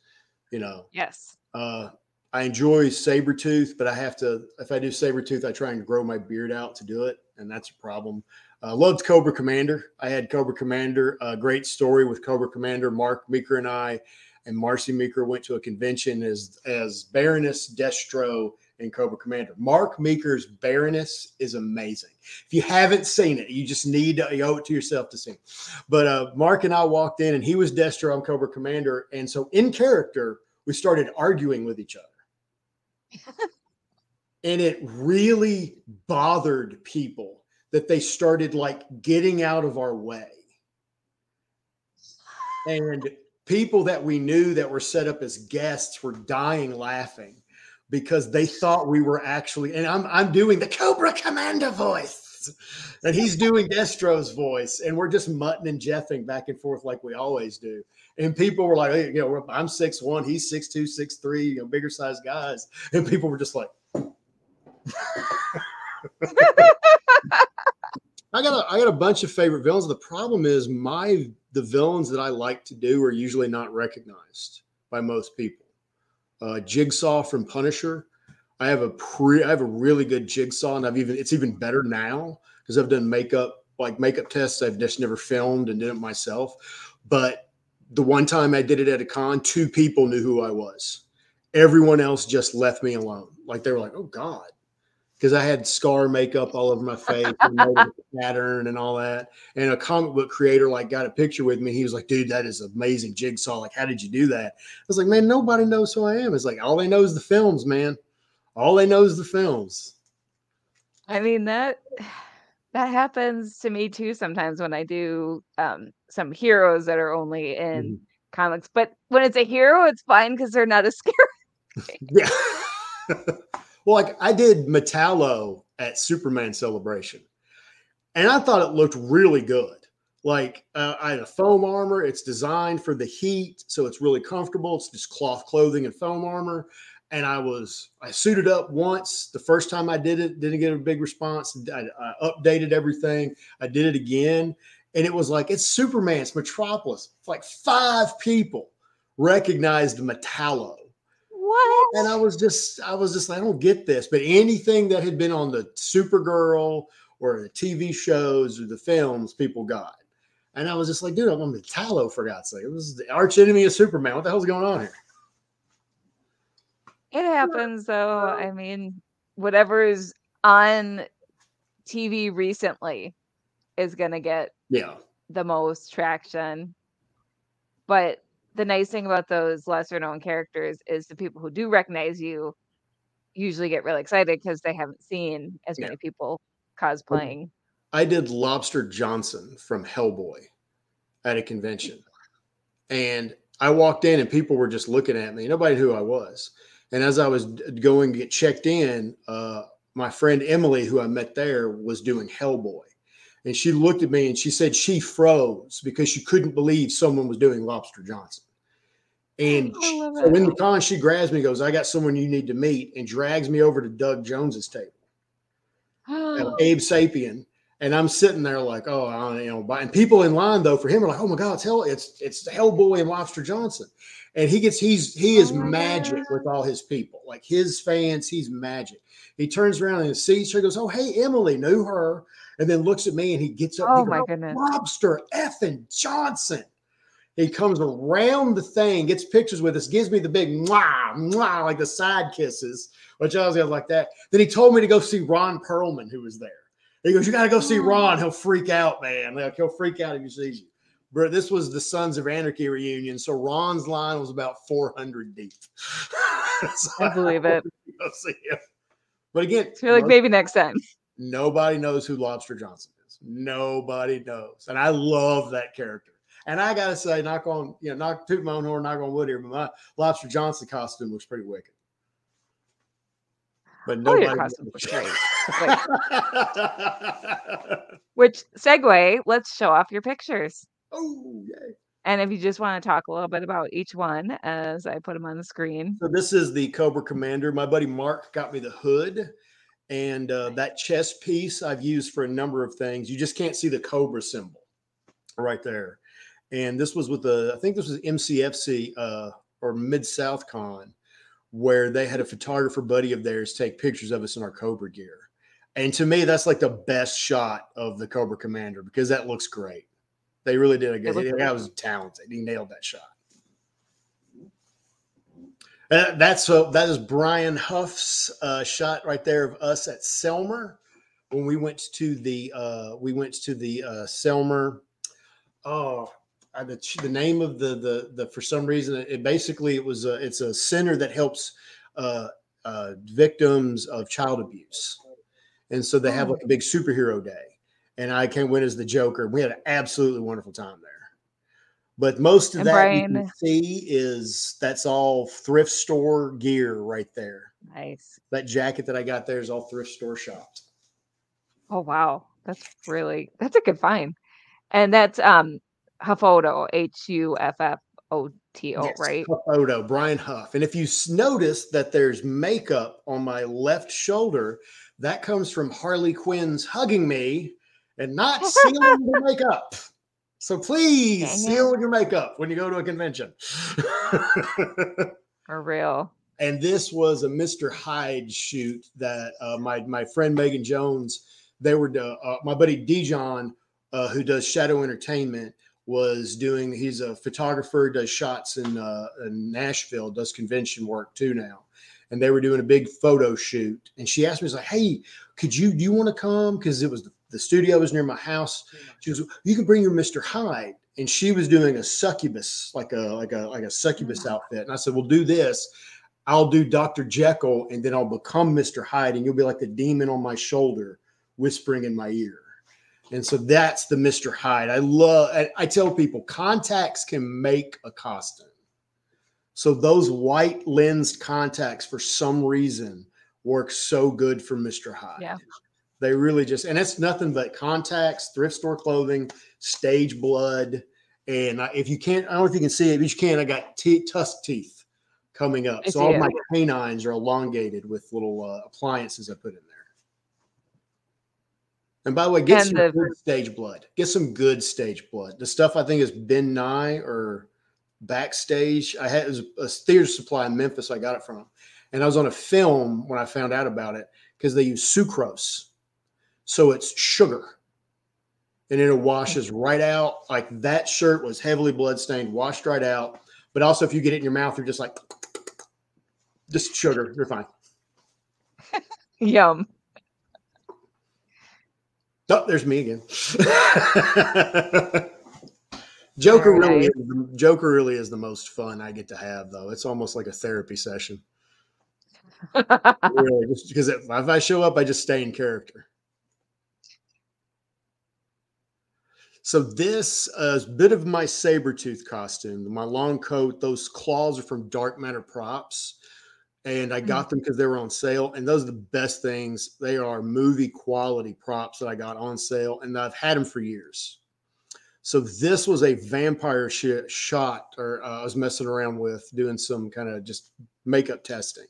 You know, Yes. uh, I enjoy Sabretooth, but I have to, if I do Sabretooth, I try and grow my beard out to do it. And that's a problem. I loved Cobra Commander. I had Cobra Commander, a great story with Cobra Commander. Mark Meeker and I and Marcy Meeker went to a convention as, as Baroness Destro in Cobra Commander. Mark Meeker's Baroness is amazing. If you haven't seen it, you just need to you owe it to yourself to see. But uh, Mark and I walked in, and he was Destro, I'm Cobra Commander, and so in character, we started arguing with each other, and it really bothered people that they started like getting out of our way, and people that we knew that were set up as guests were dying laughing because they thought we were actually and I'm I'm doing the Cobra Commander voice. And he's doing Destro's voice, and we're just mutting and jeffing back and forth like we always do. And people were like, hey, you know, I'm six one, he's six two, six three, you know, bigger size guys. And people were just like, I got a I got a bunch of favorite villains. The problem is my the villains that I like to do are usually not recognized by most people. Uh, Jigsaw from Punisher. I have a pre I have a really good Jigsaw, and I've even it's even better now because I've done makeup like makeup tests. I've just never filmed and did it myself. But the one time I did it at a con, two people knew who I was. Everyone else just left me alone. Like they were like, "Oh God," because I had scar makeup all over my face, and pattern and all that. And a comic book creator like got a picture with me. He was like, "Dude, that is amazing jigsaw. Like, how did you do that?" I was like, "Man, nobody knows who I am. It's like all they know is the films, man. All they know is the films." I mean that that happens to me too sometimes when I do um some heroes that are only in Mhm. comics. But when it's a hero, it's fine because they're not as scary. Yeah. well, like I did Metallo at Superman Celebration, and I thought it looked really good. Like uh, I had a foam armor. It's designed for the heat, so it's really comfortable. It's just cloth clothing and foam armor. And I was I suited up once. The first time I did it, didn't get a big response. I, I updated everything. I did it again, and it was like it's Superman. It's Metropolis. It's like five people recognized Metallo What? and I was just, I was just, like, I don't get this. But anything that had been on the Supergirl or the TV shows or the films, people got. And I was just like, dude, I'm on the Tallow for God's sake. It was the arch enemy of Superman. What the hell's going on here? It happens though. I mean, whatever is on TV recently is gonna get Yeah. the most traction. But the nice thing about those lesser known characters is the people who do recognize you usually get really excited because they haven't seen as Yeah. many people cosplaying. I did Lobster Johnson from Hellboy at a convention. And I walked in and people were just looking at me. Nobody knew who I was. And as I was going to get checked in, uh, my friend Emily, who I met there, was doing Hellboy. And she looked at me and she said she froze because she couldn't believe someone was doing Lobster Johnson. And love so in the con, she grabs me, goes, I got someone you need to meet, and drags me over to Doug Jones's table uh, Abe Sapien, and I'm sitting there like, oh, I don't, you know, but- and people in line though for him are like, oh my god, it's hell, it's it's Hellboy and Lobster Johnson, and he gets he's he is Oh magic God. with all his people, like his fans, he's magic. He turns around and sees her, goes, oh hey Emily, knew her, and then looks at me and he gets up, and oh my goes, goodness. Lobster effing Johnson. He comes around the thing, gets pictures with us, gives me the big mwah, mwah, like the side kisses, which I was like that. Then he told me to go see Ron Perlman, who was there. He goes, You got to go see oh. Ron. He'll freak out, man. Like, he'll freak out if he sees you. But this was the Sons of Anarchy reunion. So Ron's line was about 400 deep. So I believe it. go see him. But again, So you're like maybe next time. Nobody knows who Lobster Johnson is. Nobody knows. And I love that character. And I gotta say, knock on, you know, knock toot my own horn, knock on wood here, but my Lobster Johnson costume looks pretty wicked. But Oh, nobody your costume looks great. Which segue, let's show off your pictures. oh, yay. And if you just want to talk a little bit about each one as I put them on the screen. So this is the Cobra Commander. My buddy Mark got me the hood. And uh, that chest piece I've used for a number of things. You just can't see the Cobra symbol. right there. And this was with the, I think this was MCFC uh, or Mid South Con, where they had a photographer buddy of theirs take pictures of us in our Cobra gear. And to me, that's like the best shot of the Cobra Commander because that looks great. They really did a good. That was talented. He nailed that shot. Uh, that's uh, that is Brian Huff's uh, shot right there of us at Selmer when we went to the uh, we went to the uh, Selmer. Oh, uh, the, the name of the the the for some reason it, it basically it was a it's a center that helps uh, uh, victims of child abuse, and so they have like a big superhero day, and I came win as the Joker. We had an absolutely wonderful time there. But most of And that you can see is that's all thrift store gear right there. Nice. That jacket that I got there is all thrift store shopped. Oh wow, that's really that's a good find. And that's um Huffo, H U F F O T O, Yes, right? Photo, Brian Huff. And if you notice that there's makeup on my left shoulder, that comes from Harley Quinn's hugging me and not sealing the makeup. So please Dang seal your makeup when you go to a convention. For real. and this was a Mr. Hyde shoot that uh, my my friend Megan Jones, they were uh, uh, my buddy Dijon, uh, who does Shadow Entertainment, was doing. He's a photographer, does shots in, uh, in Nashville, does convention work too now, and they were doing a big photo shoot. And she asked me, "She's like, hey, could you do you want to come? Because it was the studio was near my house. She goes, you can bring your Mr. Hyde." And she was doing a succubus, like a like a like a succubus mm-hmm. outfit. And I said, "We'll do this." I'll do Dr. Jekyll and then I'll become Mr. Hyde and you'll be like the demon on my shoulder whispering in my ear. And so that's the Mr. Hyde. I love I, I tell people contacts can make a costume. So those white lensed contacts for some reason work so good for Mr. Hyde. Yeah. They really just and it's nothing but contacts, thrift store clothing, stage blood. And I, if you can't, I don't know if you can see it, but you can. I got te- tusk teeth coming up. I so all see my canines are elongated with little uh, appliances I put in there. And by the way, get And some the- good stage blood. Get some good stage blood. The stuff I think is Ben Nye or backstage. I had it was a theater supply in Memphis. I got it from, and I was on a film when I found out about it because they use sucrose, so it's sugar, and it washes mm. right out. Like that shirt was heavily bloodstained, washed right out. But also, if you get it in your mouth, you're just like, just sugar. You're fine. Yum. Oh, there's me again. Joker Very really is, the- Joker really is the most fun I get to have though. It's almost like a therapy session. Really, just because if if I show up, I just stay in character. So this uh, is a bit of my Sabretooth costume. My long coat, those claws are from Dark Matter Props. And I got them because they were on sale. And those are the best things. They are movie quality props that I got on sale. And I've had them for years. So this was a vampire sh- shot, or uh, I was messing around with doing some kind of just makeup testing.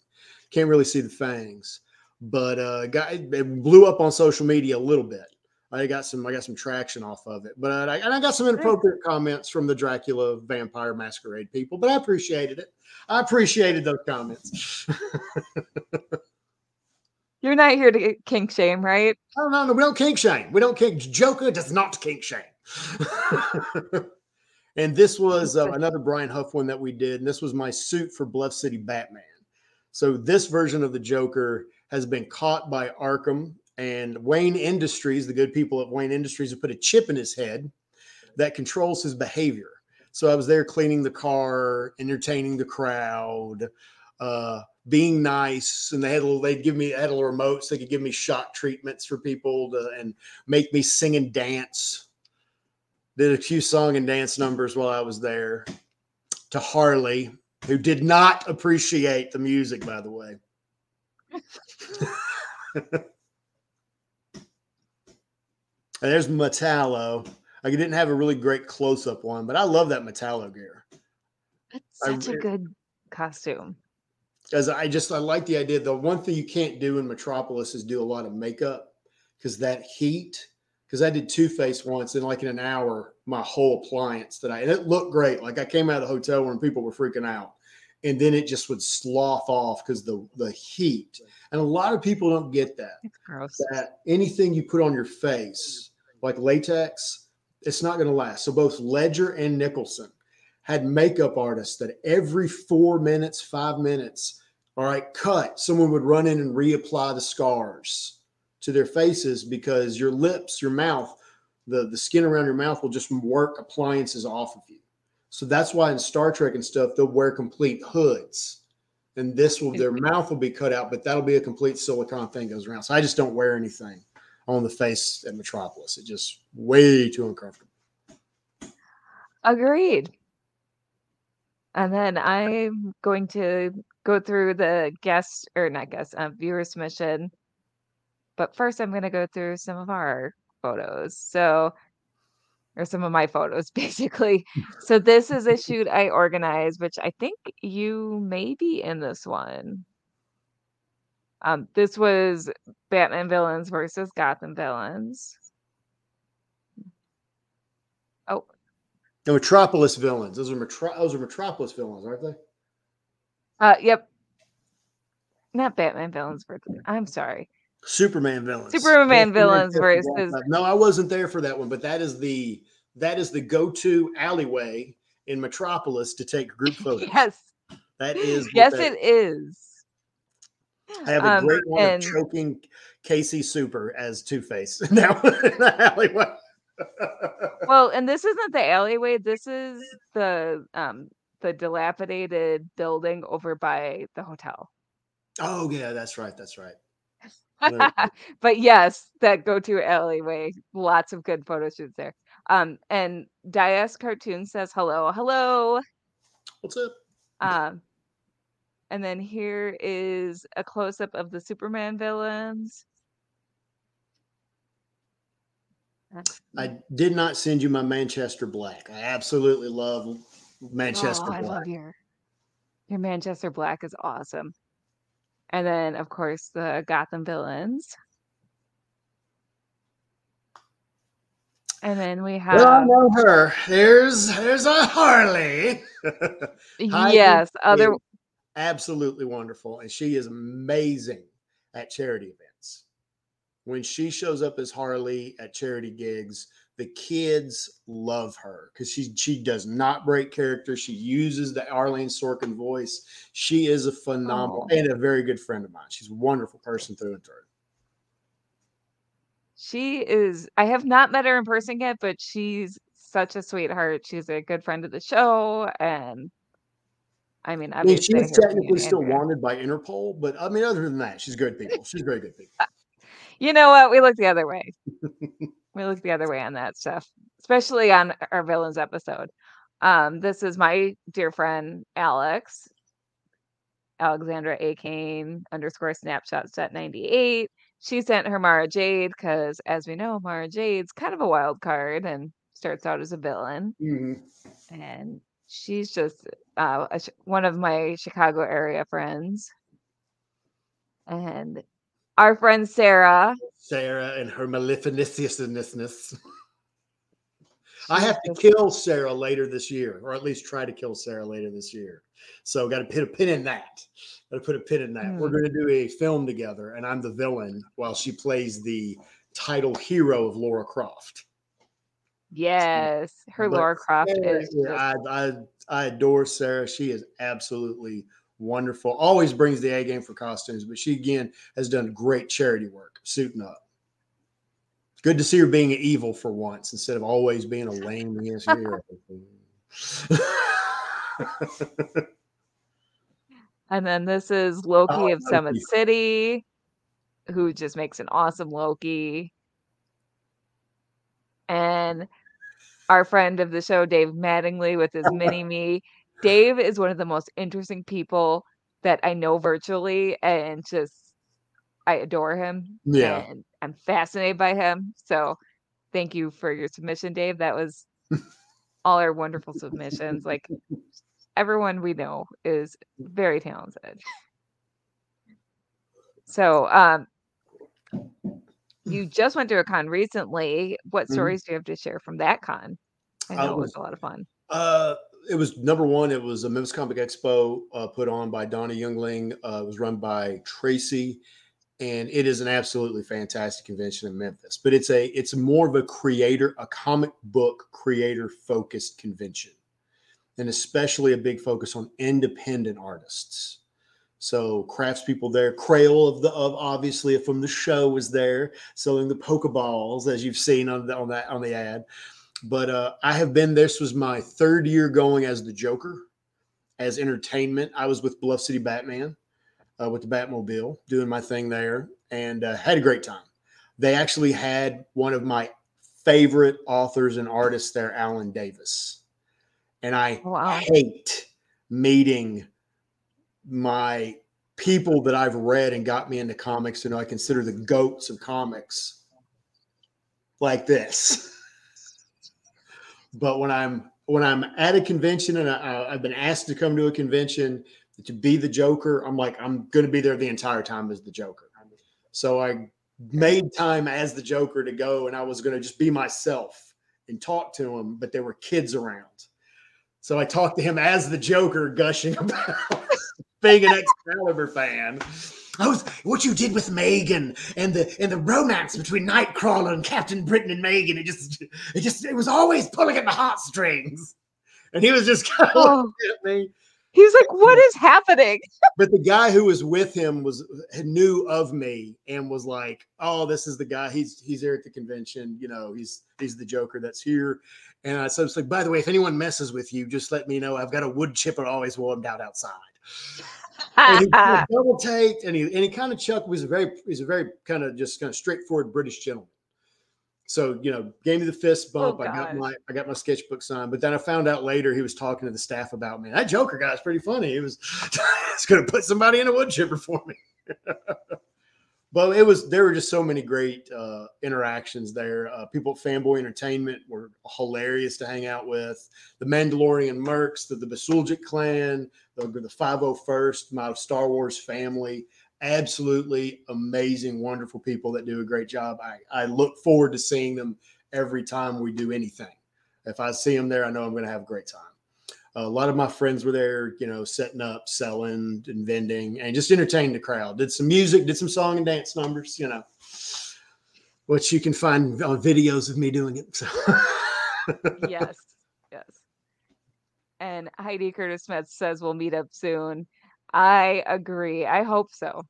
Can't really see the fangs, but uh, got it blew up on social media a little bit. I got some, I got some traction off of it, but I, and I got some inappropriate comments from the Dracula vampire masquerade people, but I appreciated it. I appreciated those comments. You're not here to kink shame, right? Oh no, no, we don't kink shame. We don't kink. Joker does not kink shame. and this was uh, another Brian Huff one that we did, and this was my suit for Bluff City Batman. So this version of the Joker has been caught by Arkham and Wayne Industries. The good people at Wayne Industries have put a chip in his head that controls his behavior. So I was there cleaning the car, entertaining the crowd, uh, being nice, and they had a little, they'd give me had a little remote so they could give me shock treatments for people to, and make me sing and dance. Did a few song and dance numbers while I was there to Harley, who did not appreciate the music, by the way. And there's Metallo. I didn't have a really great close up one, but I love that Metallo gear. That's such a good costume. Because I just I like the idea. The one thing you can't do in Metropolis is do a lot of makeup because that heat because I did Two Face once, and like in an hour, my whole appliance that I and it looked great. Like I came out of the hotel when people were freaking out, and then it just would slough off because the the heat. And a lot of people don't get that. It's gross. That anything you put on your face, like latex, it's not going to last. So both Ledger and Nicholson had makeup artists that every four minutes, five minutes, all right, cut. Someone would run in and reapply the scars to their faces because your lips, your mouth, the, the skin around your mouth will just work appliances off of you. So that's why in Star Trek and stuff, they'll wear complete hoods. And this will their mouth will be cut out, but that'll be a complete silicone thing goes around. So I just don't wear anything on the face at Metropolis. It just way too uncomfortable. Agreed. And then I'm going to go through the guest or not guest, uh, viewer submission. But first, I'm going to go through some of our photos. So, or some of my photos, basically. So, this is a shoot I organized, which I think you may be in this one. Um, this was Batman villains versus Gotham villains. Oh, The Metropolis villains. Those are Metro- those are Metropolis villains, aren't they? uh, yep. Not Batman villains versus. I'm sorry. Superman villains. Superman villains versus versus- No, I wasn't there for that one, but that is the that is the go-to alleyway in Metropolis to take group photos. Yes. That is Yes, that- it is. I have a Um, great one and- of choking Casey Super as Two Face now in the alleyway. Well, and this isn't the alleyway. This is the um the dilapidated building over by the hotel. oh yeah, that's right. That's right. But yes, that go-to alleyway. Lots of good photo shoots there. Um, and Dias Cartoon says hello, hello. What's up? Um, and then here is a close-up of the Superman villains. I did not send you my Manchester Black. I absolutely love oh, Manchester oh, I love your your Manchester Black is awesome. And then of course the Gotham villains. And then we Well, I know her. There's there's a Harley. Yes, other absolutely wonderful, and she is amazing at charity events. When she shows up as Harley at charity gigs, the kids love her because she she does not break character. She uses the Arlene Sorkin voice. She is a phenomenal Oh. and a very good friend of mine. She's a wonderful person through and through. she is I have not met her in person yet, but she's such a sweetheart. She's a good friend of the show and I mean, I mean, she obviously is I hear from you technically still Andrea. wanted by Interpol, but I mean, other than that, she's good people. She's very good people. You know what? We look the other way. we look the other way on that stuff, especially on our villains episode. Um, this is my dear friend Alex, Alexandra A. Kane underscore snapshot set 98. She sent her Mara Jade because, as we know, Mara Jade's kind of a wild card and starts out as a villain. Mhm. And she's just uh, a, one of my Chicago area friends. And our friend Sarah. Sarah and her maleficiousness. I have to kill Sarah later this year, or at least try to kill Sarah later this year. So got to put a pin in that. Got to put a pin in that. We're Hmm. going to do a film together, and I'm the villain while she plays the title hero of Lara Croft. Yes, her But Lara Croft Sarah, is I, I I adore Sarah. She is absolutely wonderful. Always brings the A game for costumes, but she again has done great charity work, suiting up. It's good to see her being evil for once instead of always being a lame yes hero. And then this is Loki Oh, of Summit Loki. City, who just makes an awesome Loki. And our friend of the show, Dave Mattingly, with his mini me. Dave is one of the most interesting people that I know virtually, and just I adore him. Yeah. And I'm fascinated by him. So thank you for your submission, Dave. That was all our wonderful submissions. Like everyone we know is very talented. So um you just went to a con recently. What Mhm. stories do you have to share from that con? I I know it was was- a lot of fun. Uh, it was number one. It was a Memphis Comic Expo uh, put on by Donna Youngling. Uh, it was run by Tracy, and it is an absolutely fantastic convention in Memphis. But it's a it's more of a creator, a comic book creator focused convention, and especially a big focus on independent artists. So craftspeople there, Crayle of the of obviously from the show was there selling the Pokeballs as you've seen on the, on that on the ad but uh, I have been. This was my third year going as the Joker, as entertainment. I was with Bluff City Batman, uh, with the Batmobile, doing my thing there, and uh, had a great time. They actually had one of my favorite authors and artists there, Alan Davis, and I Oh, Wow. hate meeting my people that I've read and got me into comics you know, I consider the goats of comics like this. but when I'm when I'm at a convention and I, I've been asked to come to a convention to be the Joker, I'm like I'm going to be there the entire time as the Joker. So I made time as the Joker to go, and I was going to just be myself and talk to him, but there were kids around. So I talked to him as the Joker, gushing about being an Excalibur fan. I was what you did with Meggan and the and the romance between Nightcrawler and Captain Britain and Meggan. It just it just it was always pulling at the heartstrings. And he was just kind of Oh, looking at me. he's like, what is happening? But the guy who was with him was knew of me and was like, "Oh, this is the guy. He's he's there at the convention. You know, he's he's the Joker that's here." And I so it's like, by the way, if anyone messes with you, just let me know. I've got a wood chipper always warmed out outside. And he was double taped, and he and he kind of chuck was a very he's a very kind of just kind of straightforward British gentleman. So you know, gave me the fist Oh, bump. I got my I got my sketchbook signed, but then I found out later he was talking to the staff about me. That Joker guy guy's pretty funny. He was he's going to put somebody in a wood chipper for me. but it was there were just so many great uh, interactions there. Uh, people at Fanboy Entertainment were hilarious to hang out with. The Mandalorian Mercs, the, the Basuljic clan, the, the 501st, my Star Wars family. Absolutely amazing, wonderful people that do a great job. I, I look forward to seeing them every time we do anything. If I see them there, I know I'm going to have a great time. A lot of my friends were there, you know, setting up, selling, and vending, and just entertaining the crowd. Did some music, did some song and dance numbers, you know, which you can find on videos of me doing it. So. yes, yes. And Heidi Curtis Smith says we'll meet up soon. I agree. I hope so.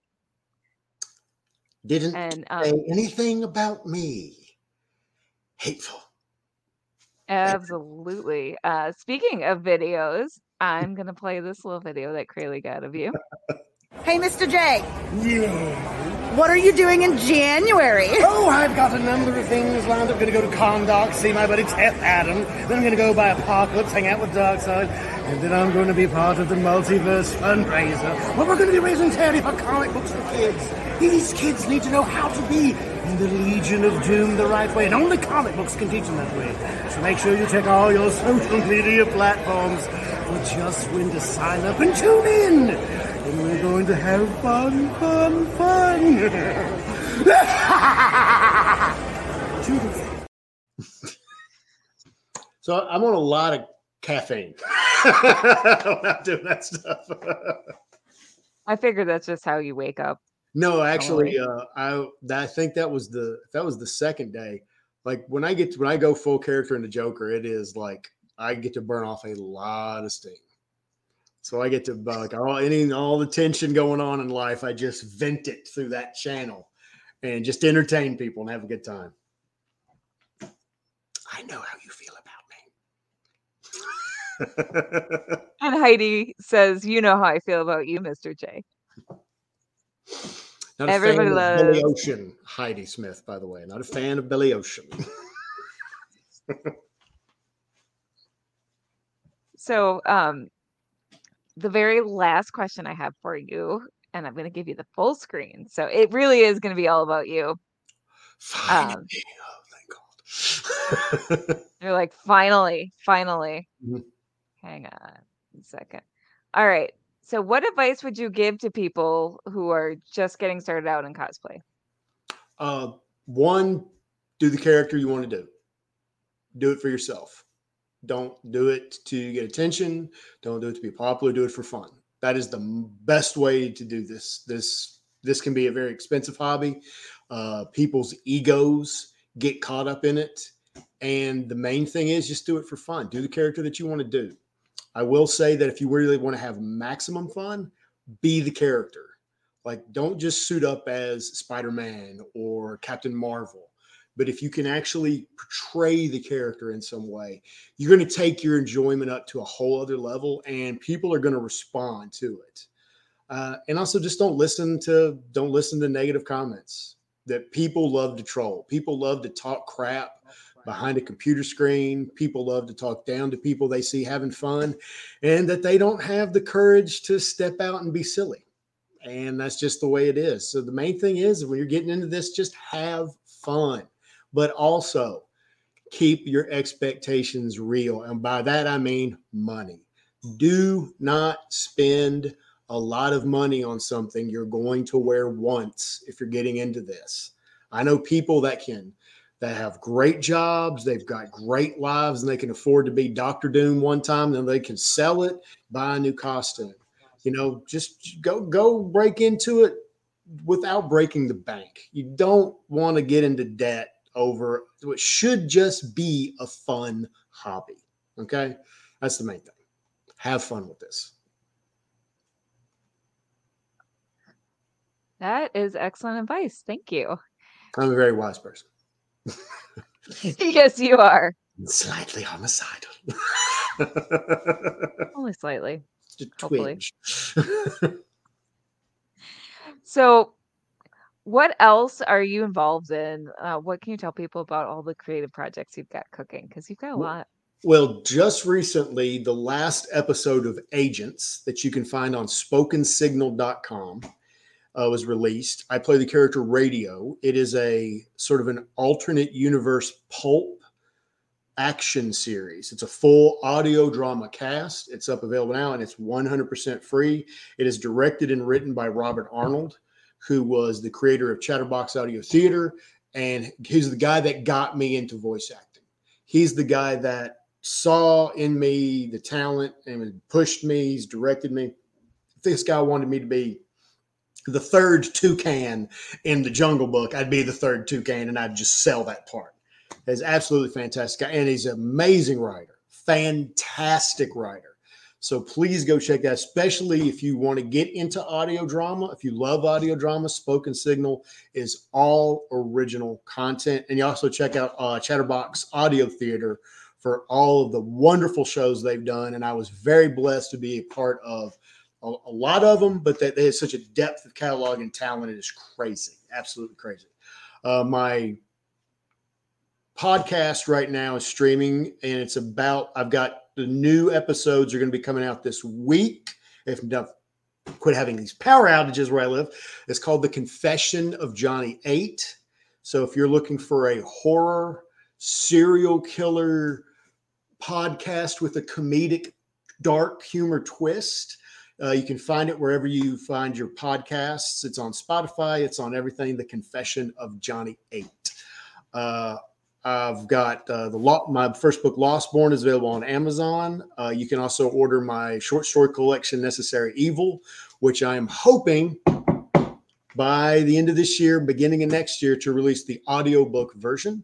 Didn't And say um, anything about me. Hateful. Absolutely. Uh, speaking of videos, I'm gonna play this little video that Crayle got of you. Hey, Mr. J, Yeah. what are you doing in January? Oh, I've got a number of things lined up. I'm Gonna go to Condoc, see my buddy Teth Adam. Then I'm gonna go by Apokolips, hang out with Darkseid. And then I'm gonna be part of the multiverse fundraiser. Where we're gonna be raising charity for comic books for kids. These kids need to know how to be in the Legion of Doom the right way, and only comic books can teach them that way. So make sure you check all your social media platforms for just when to sign up and tune in. And we're going to have fun, fun, fun. So I'm on a lot of caffeine. I'm not doing that stuff. I figured that's just how you wake up. No, actually, uh, I I think that was the that was the second day. Like when I get to, when I go full character in the Joker, it is like I get to burn off a lot of steam. So I get to like all any all the tension going on in life, I just vent it through that channel and just entertain people and have a good time. I know how you feel about me. And Heidi says, "You know how I feel about you, Mr. J." Not a Everybody fan of Billy Ocean, Heidi Smith, by the way. Not a fan of Billy Ocean. So, um, the very last question I have for you, and I'm going to give you the full screen. So it really is going to be all about you. Finally. Um, oh, thank God. You're like, finally, finally. Mhm. Hang on a second. All right. So, what advice would you give to people who are just getting started out in cosplay? uh, one, do the character you want to do. Do it for yourself. Don't do it to get attention. Don't do it to be popular. Do it for fun. That is the best way to do this. This this can be a very expensive hobby. Uh, people's egos get caught up in it, and the main thing is just do it for fun. Do the character that you want to do. I will say that if you really want to have maximum fun, be the character. Like, don't just suit up as Spider Man or Captain Marvel. But if you can actually portray the character in some way, you're going to take your enjoyment up to a whole other level, and people are going to respond to it. Uh, and also, just don't listen to don't listen to negative comments that people love to troll. People love to talk crap behind a computer screen. People love to talk down to people they see having fun, and that they don't have the courage to step out and be silly and that's just the way it is. So the main thing is when you're getting into this, just have fun, but also keep your expectations real. And by that, I mean money. Do not spend a lot of money on something you're going to wear once if you're getting into this. I know people that can that have great jobs, they've got great lives, and they can afford to be Doctor Doom one time, then they can sell it, buy a new costume you know, just go go break into it without breaking the bank. You don't want to get into debt over what should just be a fun hobby. Okay? That's the main thing. Have fun with this. That is excellent advice. Thank you. I'm a very wise person. yes, you are. Slightly homicidal. Only slightly twinge. so, what else are you involved in? Uh, what can you tell people about all the creative projects you've got cooking? Because you've got a lot. Well, just recently, the last episode of Agents that you can find on spokensignal.com uh, was released. I play the character Radio. It is a sort of an alternate universe pulp action series. It's a full audio drama cast. It's up available now and it's 100% free. It is directed and written by Robert Arnold, who was the creator of Chatterbox Audio Theater. And he's the guy that got me into voice acting. He's the guy that saw in me the talent and pushed me. He's directed me. This guy wanted me to be the third toucan in the Jungle Book, I'd be the third toucan and I'd just sell that part is absolutely fantastic and he's an amazing writer, fantastic writer. So please go check that, especially if you want to get into audio drama. If you love audio drama, Spoken Signal is all original content. And you also check out uh, Chatterbox Audio Theater for all of the wonderful shows they've done. And I was very blessed to be a part of a, a lot of them, but that they have such a depth of catalog and talent. It is crazy, absolutely crazy. Uh, my podcast right now is streaming and it's about i've got the new episodes are going to be coming out this week if not quit having these power outages where i live it's called the confession of johnny 8 so if you're looking for a horror serial killer podcast with a comedic dark humor twist uh, you can find it wherever you find your podcasts it's on spotify it's on everything the confession of johnny 8 uh, I've got uh, the law, my first book, Lost Born, is available on Amazon. Uh, you can also order my short story collection, Necessary Evil, which I am hoping by the end of this year, beginning of next year, to release the audiobook version.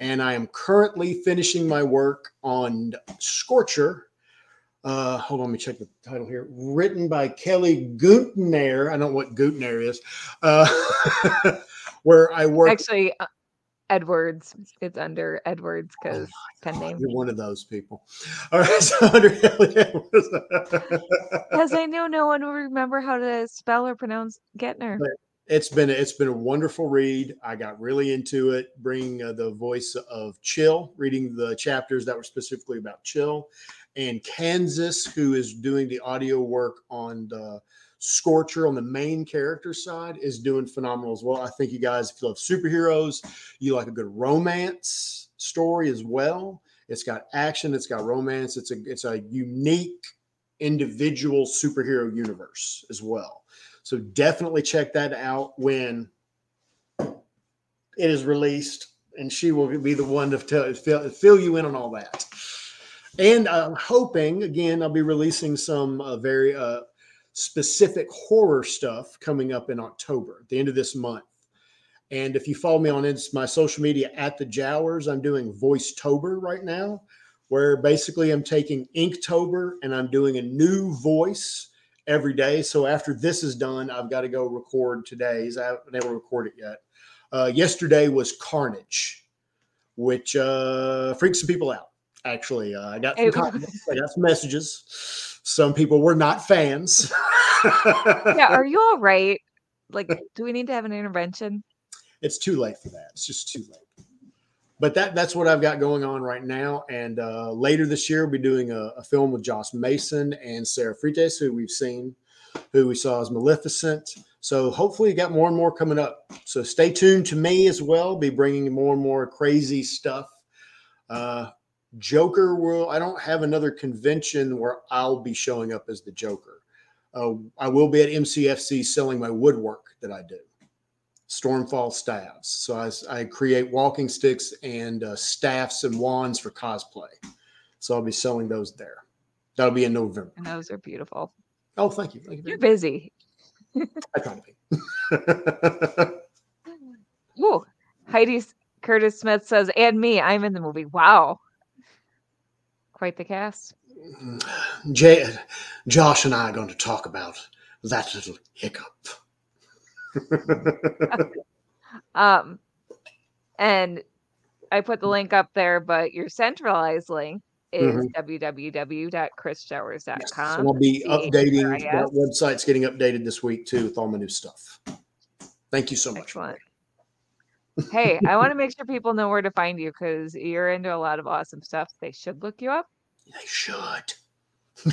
And I am currently finishing my work on Scorcher. Uh, hold on, let me check the title here. Written by Kelly Gutner. I don't know what Gutner is. Uh, where I work. Actually, uh, Edwards. It's under Edwards because oh pen name. You're one of those people. All right, so under Edwards. Because I know no one will remember how to spell or pronounce Getner. But it's been it's been a wonderful read. I got really into it, bringing uh, the voice of Chill, reading the chapters that were specifically about Chill, and Kansas, who is doing the audio work on the Scorcher on the main character side is doing phenomenal as well. I think you guys, if you love superheroes, you like a good romance story as well. It's got action, it's got romance, it's a it's a unique individual superhero universe as well. So definitely check that out when it is released, and she will be the one to tell, fill, fill you in on all that. And I'm hoping again, I'll be releasing some uh, very uh, specific horror stuff coming up in October, the end of this month. And if you follow me on my social media at the Jowers, I'm doing Voice Tober right now, where basically I'm taking Inktober and I'm doing a new voice every day. So after this is done, I've got to go record today's. I haven't been able to record it yet. Uh, yesterday was Carnage, which uh, freaks some people out. Actually, uh, I got some comments, I got some messages. Some people were not fans. yeah, are you all right? Like, do we need to have an intervention? It's too late for that. It's just too late. But that that's what I've got going on right now. And uh, later this year, we'll be doing a, a film with Joss Mason and Sarah Frites, who we've seen, who we saw as Maleficent. So hopefully, you got more and more coming up. So stay tuned to me as well. Be bringing more and more crazy stuff. Uh, Joker will. I don't have another convention where I'll be showing up as the Joker. Uh, I will be at MCFC selling my woodwork that I do, Stormfall staffs. So I, I create walking sticks and uh, staffs and wands for cosplay. So I'll be selling those there. That'll be in November. And those are beautiful. Oh, thank you. Thank you You're busy. I try to be. Ooh, Heidi Curtis Smith says, and me, I'm in the movie. Wow. Quite the cast. Jay, Josh and I are going to talk about that little hiccup. um, and I put the link up there, but your centralized link is mm-hmm. www.chrisjowers.com. Yes, and I'll be updating. That website's getting updated this week too with all my new stuff. Thank you so much. Excellent. Hey, I want to make sure people know where to find you because you're into a lot of awesome stuff. They should look you up. They should.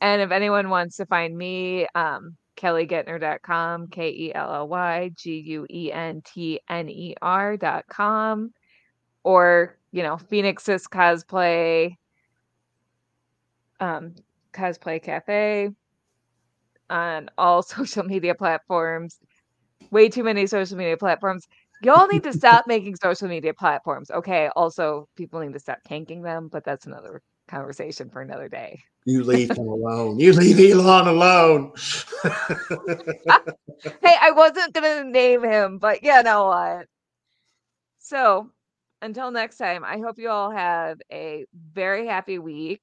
and if anyone wants to find me, um, kellyguentner.com, K E L L Y G U E N T N E R.com, or, you know, Phoenix's cosplay, um, cosplay cafe on all social media platforms. Way too many social media platforms. Y'all need to stop making social media platforms. Okay. Also, people need to stop tanking them, but that's another conversation for another day. You leave him alone. You leave Elon alone. hey, I wasn't gonna name him, but you know what? So until next time, I hope you all have a very happy week.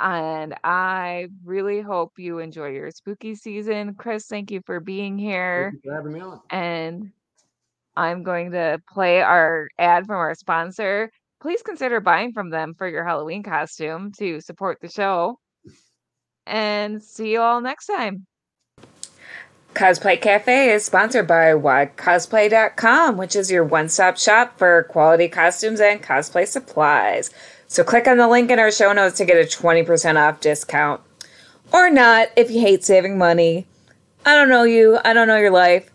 And I really hope you enjoy your spooky season. Chris, thank you for being here. Thank you for having me on. And I'm going to play our ad from our sponsor. Please consider buying from them for your Halloween costume to support the show. And see you all next time. Cosplay Cafe is sponsored by YCosplay.com, which is your one stop shop for quality costumes and cosplay supplies. So click on the link in our show notes to get a 20% off discount. Or not if you hate saving money. I don't know you, I don't know your life.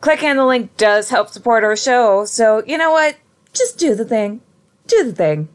Clicking on the link does help support our show, so you know what? Just do the thing. Do the thing.